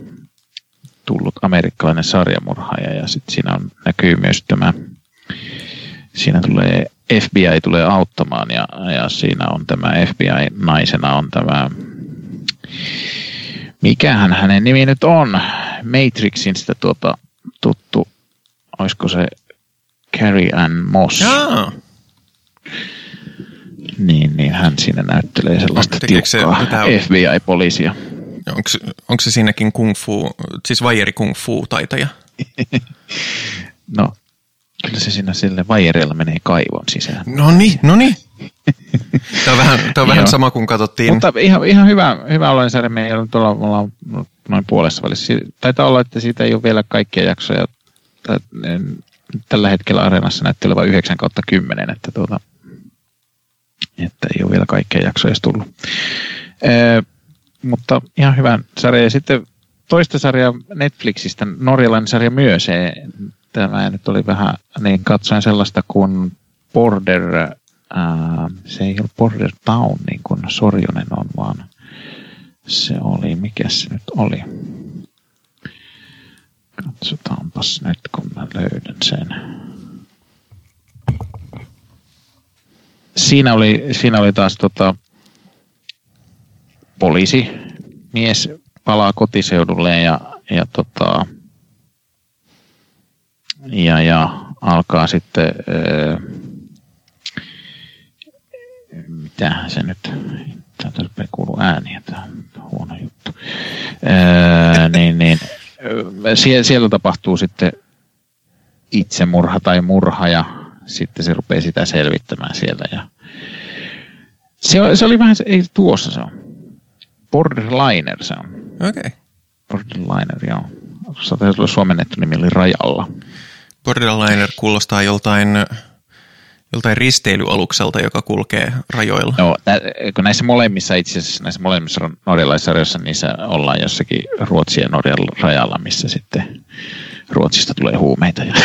tullut amerikkalainen sarjamurhaaja ja sitten siinä on, näkyy myös tämä, siinä tulee FBI tulee auttamaan ja, ja siinä on tämä FBI-naisena on tämä, mikähän hänen nimi nyt on, Matrixin sitä tuota, tuttu, olisiko se Carrie Ann Moss. Jaa. Niin, niin hän siinä näyttelee sellaista tiukkaa FBI-poliisia. Onko, onko se siinäkin kung fu, siis vajeri kung fu taitaja? [LAUGHS] no, Kyllä se siinä sille vaijerilla menee kaivon sisään. No niin, no niin. [LAUGHS] Tämä on vähän, tämä on vähän sama kuin katsottiin. Mutta ihan, ihan hyvä, hyvä sarja. Me ei tuolla, me ollaan noin puolessa välissä. Taitaa olla, että siitä ei ole vielä kaikkia jaksoja. Tällä hetkellä Areenassa näytti olevan 9 kautta 10, että, tuota, että ei ole vielä kaikkia jaksoja edes tullut. Ee, mutta ihan hyvä sarja. Ja sitten toista sarjaa Netflixistä, norjalainen sarja myös. Tämä nyt oli vähän, niin katsoin sellaista kuin Border, ää, se ei ole Border Town niin kuin Sorjonen on, vaan se oli, mikä se nyt oli? Katsotaanpas nyt, kun mä löydän sen. Siinä oli, siinä oli taas tota, poliisi, mies palaa kotiseudulle ja, ja, tota, ja, ja alkaa sitten, ää, mitä se nyt, täältä kuuluu ääniä, tämä on huono juttu, ää, niin, niin siellä, siellä tapahtuu sitten itsemurha tai murha ja sitten se rupeaa sitä selvittämään siellä ja se, se oli vähän, ei tuossa se on. Borderliner se on. Okei. Okay. Borderliner, joo. Saattaisi olla suomennettu nimi oli Rajalla. Borderliner kuulostaa joltain, joltain risteilyalukselta, joka kulkee rajoilla. Joo, nä, kun näissä molemmissa itse asiassa, näissä molemmissa norjalaisarjoissa, niissä ollaan jossakin Ruotsin ja Norjan rajalla, missä sitten Ruotsista tulee huumeita. Ja [LAUGHS]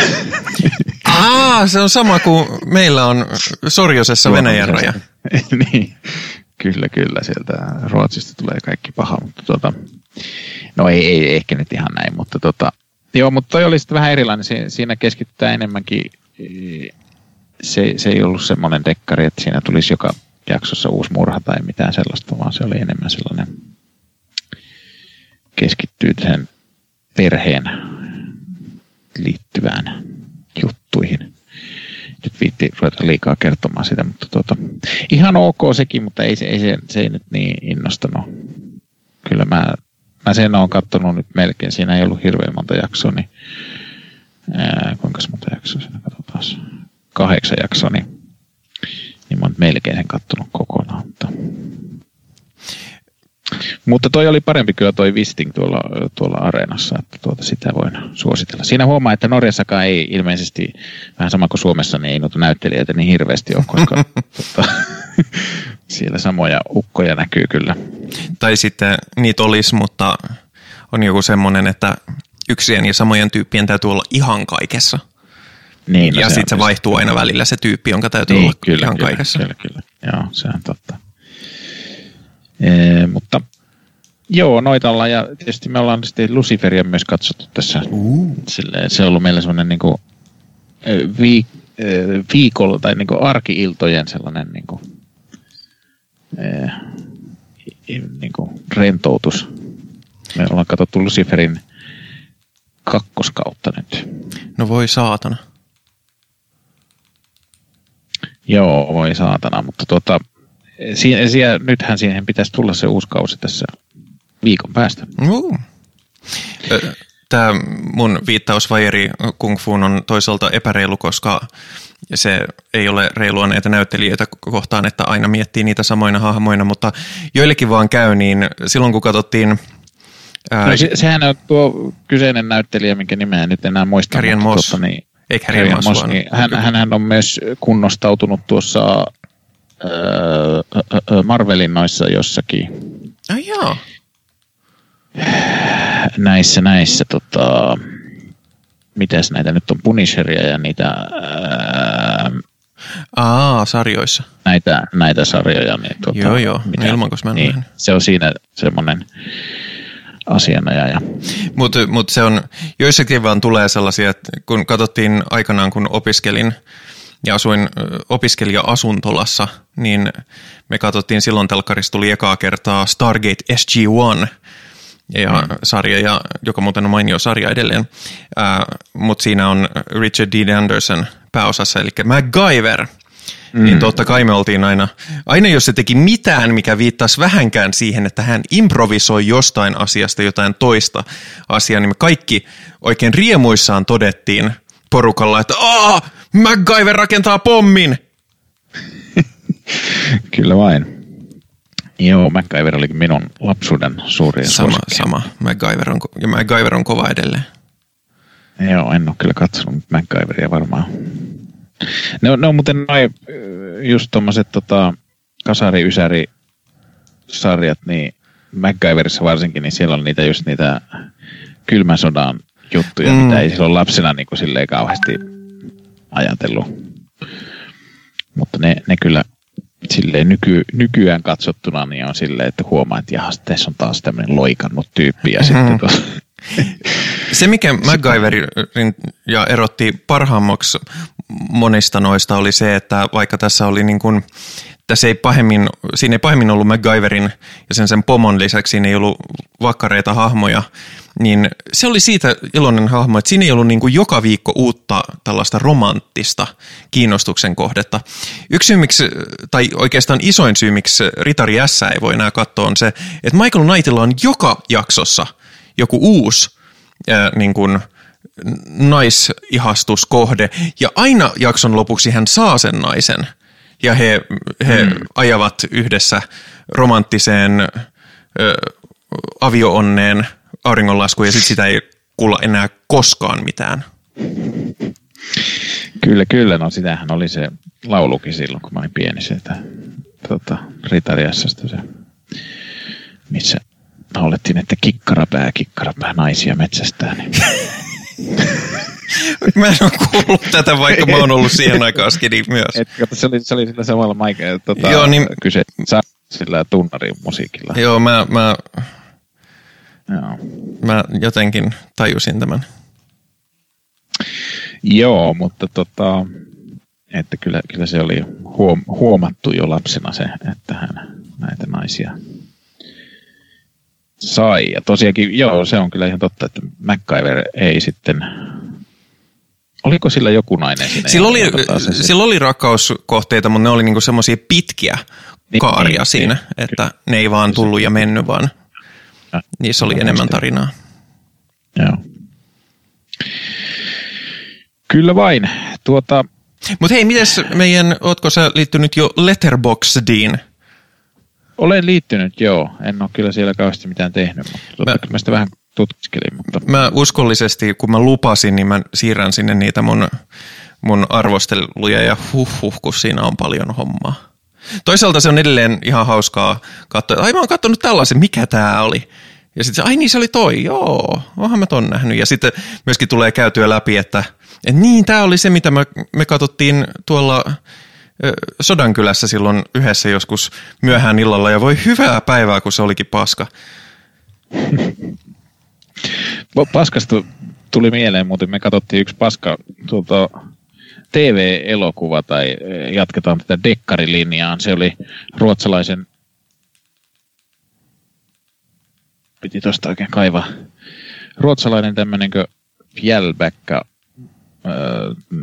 Aa, se on sama kuin meillä on Sorjosessa Venäjän raja. [LAUGHS] niin, kyllä, kyllä. Sieltä Ruotsista tulee kaikki paha, mutta tota, no ei, ei, ehkä nyt ihan näin, mutta tota, joo, mutta toi oli sitten vähän erilainen. Siinä keskitytään enemmänkin, se, se ei ollut semmoinen dekkari, että siinä tulisi joka jaksossa uusi murha tai mitään sellaista, vaan se oli enemmän sellainen, keskittyy sen perheen liittyvään juttuihin. Nyt viitti ruveta liikaa kertomaan sitä, mutta tuota, ihan ok sekin, mutta ei se, ei se, se ei nyt niin innostanut. Kyllä mä, mä sen oon katsonut nyt melkein, siinä ei ollut hirveän monta jaksoa, niin ää, kuinka monta jaksoa siinä katsotaan? Kahdeksan jaksoa, niin, niin mä oon melkein sen kattonut kokonaan. Mutta mutta toi oli parempi kyllä toi Visting tuolla, tuolla areenassa, että tuota sitä voin suositella. Siinä huomaa, että Norjassakaan ei ilmeisesti, vähän sama kuin Suomessa, niin ei noita näyttelijöitä niin hirveästi ole, koska [LAUGHS] tuota, siellä samoja ukkoja näkyy kyllä. Tai sitten niitä olisi, mutta on joku semmoinen, että yksien ja samojen tyyppien täytyy olla ihan kaikessa. Niin, no ja sitten se vaihtuu aina välillä se tyyppi, jonka täytyy niin, olla kyllä, ihan kyllä, kaikessa. Kyllä, kyllä. Joo, se on totta. Ee, mutta joo, noita ollaan ja tietysti me ollaan sitten Luciferia myös katsottu tässä. Uh. Silleen, se on ollut meillä niin kuin, viik, viikolla tai niin arkiiltojen sellainen niin kuin, niin kuin rentoutus. Me ollaan katsottu Luciferin kakkoskautta nyt. No voi saatana. Joo, voi saatana, mutta tuota, si- si- nythän siihen pitäisi tulla se uusi kausi tässä viikon päästä. Uh. Tämä mun viittaus vajeri kung fuun on toisaalta epäreilu, koska se ei ole reilua näitä näyttelijöitä kohtaan, että aina miettii niitä samoina hahmoina, mutta joillekin vaan käy, niin silloin kun katsottiin Ää, no, se, sehän on tuo kyseinen näyttelijä, minkä nimeä nyt enää muista. Carrion Moss. Tuota, niin, Eikä Moss, Moss niin hän, hän on myös kunnostautunut tuossa öö, Marvelin noissa jossakin. Ah, joo. Näissä, näissä, tota, mitäs näitä nyt on, Punisheria ja niitä... Ää, Aa, sarjoissa. Näitä, näitä sarjoja. Niin, tota, joo, joo, mitä, ilman, mä niin, Se on siinä semmoinen asianajaja. Mutta mut se on, joissakin vaan tulee sellaisia, että kun katsottiin aikanaan, kun opiskelin ja asuin opiskelija-asuntolassa, niin me katsottiin silloin telkkarissa tuli ekaa kertaa Stargate SG-1 ja mm. sarja, ja, joka muuten on mainio sarja edelleen, mutta siinä on Richard D. Anderson pääosassa, eli MacGyver – Mm. Niin totta kai me oltiin aina, aina jos se teki mitään, mikä viittasi vähänkään siihen, että hän improvisoi jostain asiasta jotain toista asiaa, niin me kaikki oikein riemuissaan todettiin, porukalla, että Aa, MacGyver rakentaa pommin. [LAUGHS] Kyllä vain. Joo, MacGyver oli minun lapsuuden suurin Sama, suosikki. sama. MacGyver on, ja MacGyver on kova edelleen. Joo, en ole kyllä katsonut MacGyveria varmaan. Ne on, ne on muuten noin just tommoset tota, kasari ysäri sarjat, niin MacGyverissa varsinkin, niin siellä on niitä just niitä kylmän sodan juttuja, Mm. mm. mitä ei silloin lapsena niin kuin silleen kauheasti ajatellut. Mutta ne, ne kyllä silleen nyky, nykyään katsottuna niin on silleen, että huomaa, että jahas, tässä on taas tämmöinen loikannut tyyppi. Ja Mhm. sitten tuossa, Se, mikä [LAUGHS] MacGyverin ja erotti parhaammaksi monista noista, oli se, että vaikka tässä oli niin kuin, tässä ei pahemmin, siinä ei pahemmin ollut MacGyverin ja sen, sen pomon lisäksi siinä ei ollut vakkareita hahmoja, niin se oli siitä iloinen hahmo, että siinä ei ollut niin kuin joka viikko uutta tällaista romanttista kiinnostuksen kohdetta. Yksi syy, miksi, tai oikeastaan isoin syy, miksi Ritari S ei voi enää katsoa, on se, että Michael Knightilla on joka jaksossa joku uusi ää, niin kuin, naisihastuskohde, ja aina jakson lopuksi hän saa sen naisen, ja he, he mm. ajavat yhdessä romanttiseen ö, avioonneen auringonlaskuun, ja sitten sitä ei kuulla enää koskaan mitään. Kyllä, kyllä. No sitähän oli se laulukin silloin, kun mä olin pieni se, että tota, Ritariassasta se, missä laulettiin, että kikkarapää, kikkarapää, naisia metsästää. Niin. [LAUGHS] [LAUGHS] Mä en ole kuullut tätä, vaikka mä oon ollut siihen aikaan skidi myös. Et, kato, se, oli, se oli sillä samalla Mike, tota, Joo, niin- kyse sa- sillä tunnarin musiikilla. Joo, mä, mä, Joo. mä jotenkin tajusin tämän. Joo, mutta tota, että kyllä, kyllä se oli huom, huomattu jo lapsena se, että hän näitä naisia sai. Ja tosiaankin, joo, se on kyllä ihan totta, että MacGyver ei sitten... Oliko sillä joku nainen siinä? Sillä oli, sillä oli rakkauskohteita, mutta ne oli niinku semmoisia pitkiä Niin, kaaria niin, siinä, niin, että ne ei vaan tullut ja mennyt, vaan Ja- niissä oli Mä enemmän tarinaa. Joo. Kyllä vain. Tuota, Mutta hei, mites meidän, ootko sä liittynyt jo Letterboxdiin? Olen liittynyt, joo. En ole kyllä siellä kauheasti mitään tehnyt, mutta Mä- mä, sitä vähän tutkiskelin. Mutta Mä uskollisesti, kun mä lupasin, niin mä siirrän sinne niitä mun, mun arvosteluja ja huh huh, kun siinä on paljon hommaa. Toisaalta se on edelleen ihan hauskaa katsoa, ai mä oon katsonut tällaisen, mikä tää oli. Ja sitten se, ai niin se oli toi, joo, oonhan mä ton nähnyt. Ja sitten myöskin tulee käytyä läpi, että, että niin, tämä oli se, mitä me, me katsottiin tuolla Sodankylässä silloin yhdessä joskus myöhään illalla. Ja voi hyvää päivää, kun se olikin paska. [LAUGHS] Pa- Paskasta tuli mieleen, muuten me katsottiin yksi paska tuota, TV-elokuva, tai jatketaan tätä dekkarilinjaa. Se oli ruotsalaisen, piti tuosta oikein kaivaa, ruotsalainen tämmöinenkö Fjällbäcka äh,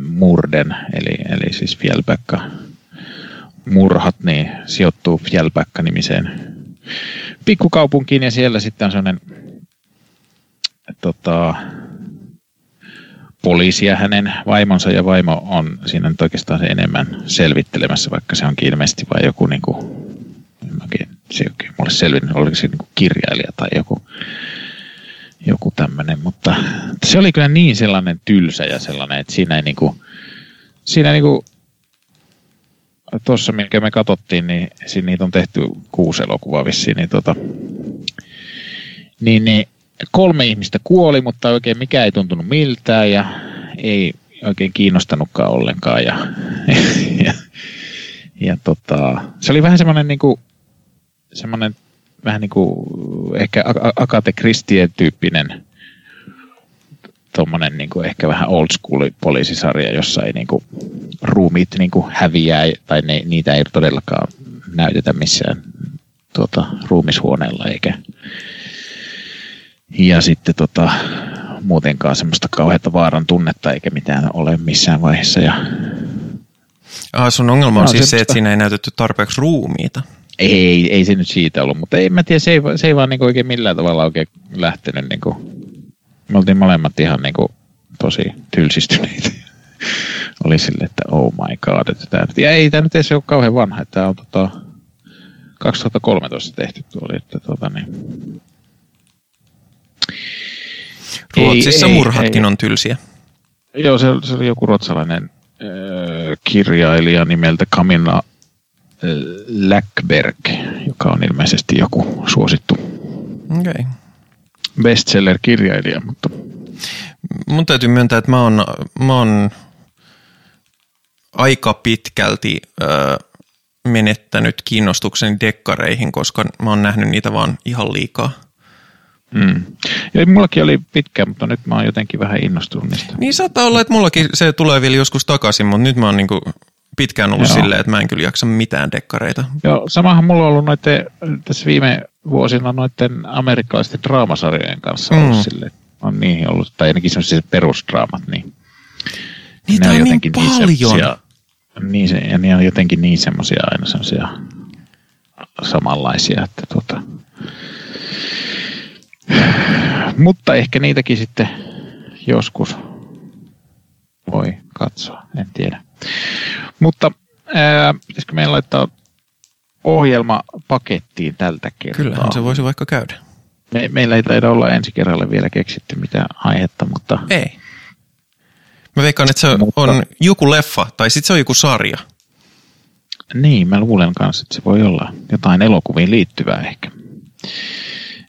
Murden, eli, eli siis Fjällbäcka murhat, niin sijoittuu Fjällbäcka-nimiseen pikkukaupunkiin, ja siellä sitten on sellainen tota, poliisi ja hänen vaimonsa. Ja vaimo on siinä nyt oikeastaan se enemmän selvittelemässä, vaikka se onkin ilmeisesti vain joku niin kuin, se ei oikein mulle selvinnyt, oliko se niin kuin kirjailija tai joku, joku tämmöinen, mutta se oli kyllä niin sellainen tylsä ja sellainen, että siinä ei niin kuin, siinä niin kuin, tuossa, minkä me katsottiin, niin siinä niitä on tehty kuusi elokuvaa vissiin, niin tota, niin, niin kolme ihmistä kuoli, mutta oikein mikä ei tuntunut miltään ja ei oikein kiinnostanutkaan ollenkaan. Ja, [LAUGHS] ja, ja tota, se oli vähän semmoinen niinku, semmoinen vähän niin kuin ehkä Akate Christien tyyppinen tuommoinen niin kuin ehkä vähän old school poliisisarja, jossa ei niin kuin, ruumiit niin kuin häviää tai ne, niitä ei todellakaan näytetä missään tuota, ruumishuoneella eikä, ja sitten tota, muutenkaan semmoista kauheata vaaran tunnetta eikä mitään ole missään vaiheessa. Ja Ah, sun ongelma on No, siis se, että siinä ei näytetty tarpeeksi ruumiita. ei, ei se nyt siitä ollut, mutta ei mä tiedä, se ei, se ei vaan niinku oikein millään tavalla oikein lähtenyt. Niinku, me oltiin molemmat ihan niinku tosi tylsistyneitä. [LAUGHS] oli sille, että oh my god. Että tämä, ja ei tämä nyt edes ole kauhean vanha, että tämä on tota, 2013 tehty tuo oli, että tota niin. Ruotsissa ei, murhatkin ei, on tylsiä. Joo, se, se oli joku ruotsalainen äh, kirjailija nimeltä Kamina äh, Läckberg, joka on ilmeisesti joku suosittu okay. Bestseller-kirjailija, mutta mun täytyy myöntää, että mä oon, mä oon aika pitkälti ö, menettänyt kiinnostukseni dekkareihin, koska mä oon nähnyt niitä vaan ihan liikaa. Mm. Ja mullakin oli pitkä, mutta nyt mä oon jotenkin vähän innostunut niistä. Niin saattaa olla, että mullakin se tulee vielä joskus takaisin, mutta nyt mä oon niinku pitkään ollut Joo. silleen, että mä en kyllä jaksa mitään dekkareita. Joo, samahan mulla on ollut noiden, tässä viime vuosina noiden amerikkalaisten draamasarjojen kanssa mm. ollut silleen, on niihin ollut, tai ainakin sellaiset perusdraamat, niin Niitä on, on niin paljon. Niin, niin se, ja ne on jotenkin niin semmoisia aina semmoisia samanlaisia, että tuota, mutta ehkä niitäkin sitten joskus voi katsoa, en tiedä. Mutta ää, pitäisikö meidän laittaa ohjelma pakettiin tältä kertaa? Kyllähän se voisi vaikka käydä. Me, meillä ei taida olla ensi kerralle vielä keksitty mitään aihetta, mutta... Ei. Mä veikkaan, että se mutta... on joku leffa, tai sitten se on joku sarja. Niin, mä luulen kanssa, että se voi olla jotain elokuviin liittyvää ehkä.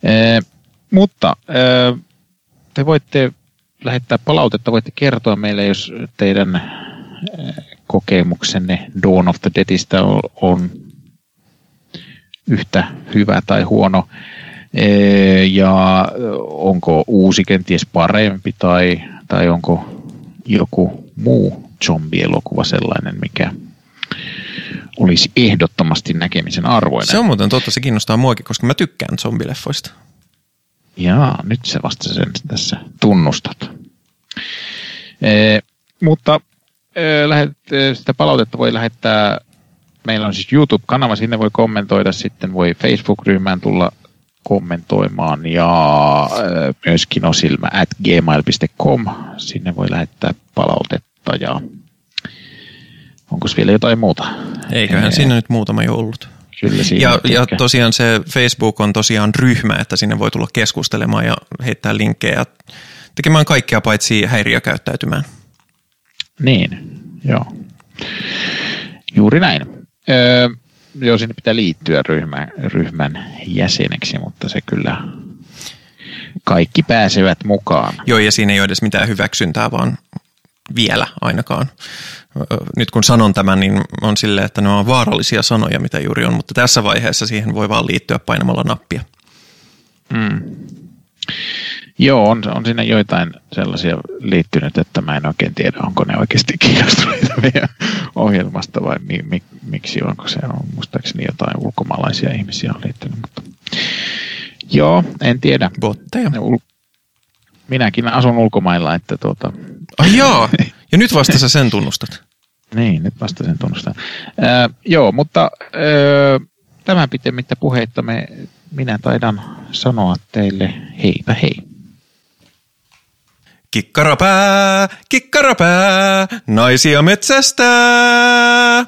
Ee, mutta ee, te voitte lähettää palautetta, voitte kertoa meille, jos teidän kokemuksenne Dawn of the Deadistä on yhtä hyvä tai huono ja onko uusi kenties parempi tai, tai onko joku muu zombielokuva sellainen, mikä olisi ehdottomasti näkemisen arvoinen. Se on muuten totta, se kiinnostaa muakin, koska mä tykkään zombileffoista. Jaa, nyt se vasta sen tässä tunnustat. E, mutta e, lähet, sitä palautetta voi lähettää, meillä on siis YouTube-kanava, sinne voi kommentoida, sitten voi Facebook-ryhmään tulla kommentoimaan ja äh, myöskin osilma at gmail.com. Sinne voi lähettää palautetta ja onko vielä jotain muuta? Eiköhän siinä nyt muutama jo ollut. Kyllä ja, ja tosiaan se Facebook on tosiaan ryhmä, että sinne voi tulla keskustelemaan ja heittää linkkejä tekemään kaikkea paitsi häiriökäyttäytymään. Niin, joo. Juuri näin. Öö, joo, sinne pitää liittyä ryhmän, ryhmän jäseneksi, mutta se kyllä kaikki pääsevät mukaan. Joo, ja siinä ei ole edes mitään hyväksyntää, vaan vielä ainakaan. Nyt kun sanon tämän, niin on silleen, että ne on vaarallisia sanoja, mitä juuri on, mutta tässä vaiheessa siihen voi vaan liittyä painamalla nappia. Mm. Joo, on, on siinä joitain sellaisia liittynyt, että mä en oikein tiedä, onko ne oikeasti kiinnostuneita meidän ohjelmasta vai mi, mi, miksi, onko se on muistaakseni jotain ulkomaalaisia ihmisiä on liittynyt, mutta joo, en tiedä. Botteja. Minäkin asun ulkomailla, että tuota... Ai joo, [LAUGHS] ja nyt vasta sä sen tunnustat. niin, nyt vasta sen tunnustan. Äh, joo, mutta äh, tämän pitemmittä puheitta me, minä taidan sanoa teille heipä hei. Kikkarapää, kikkarapää, naisia metsästää.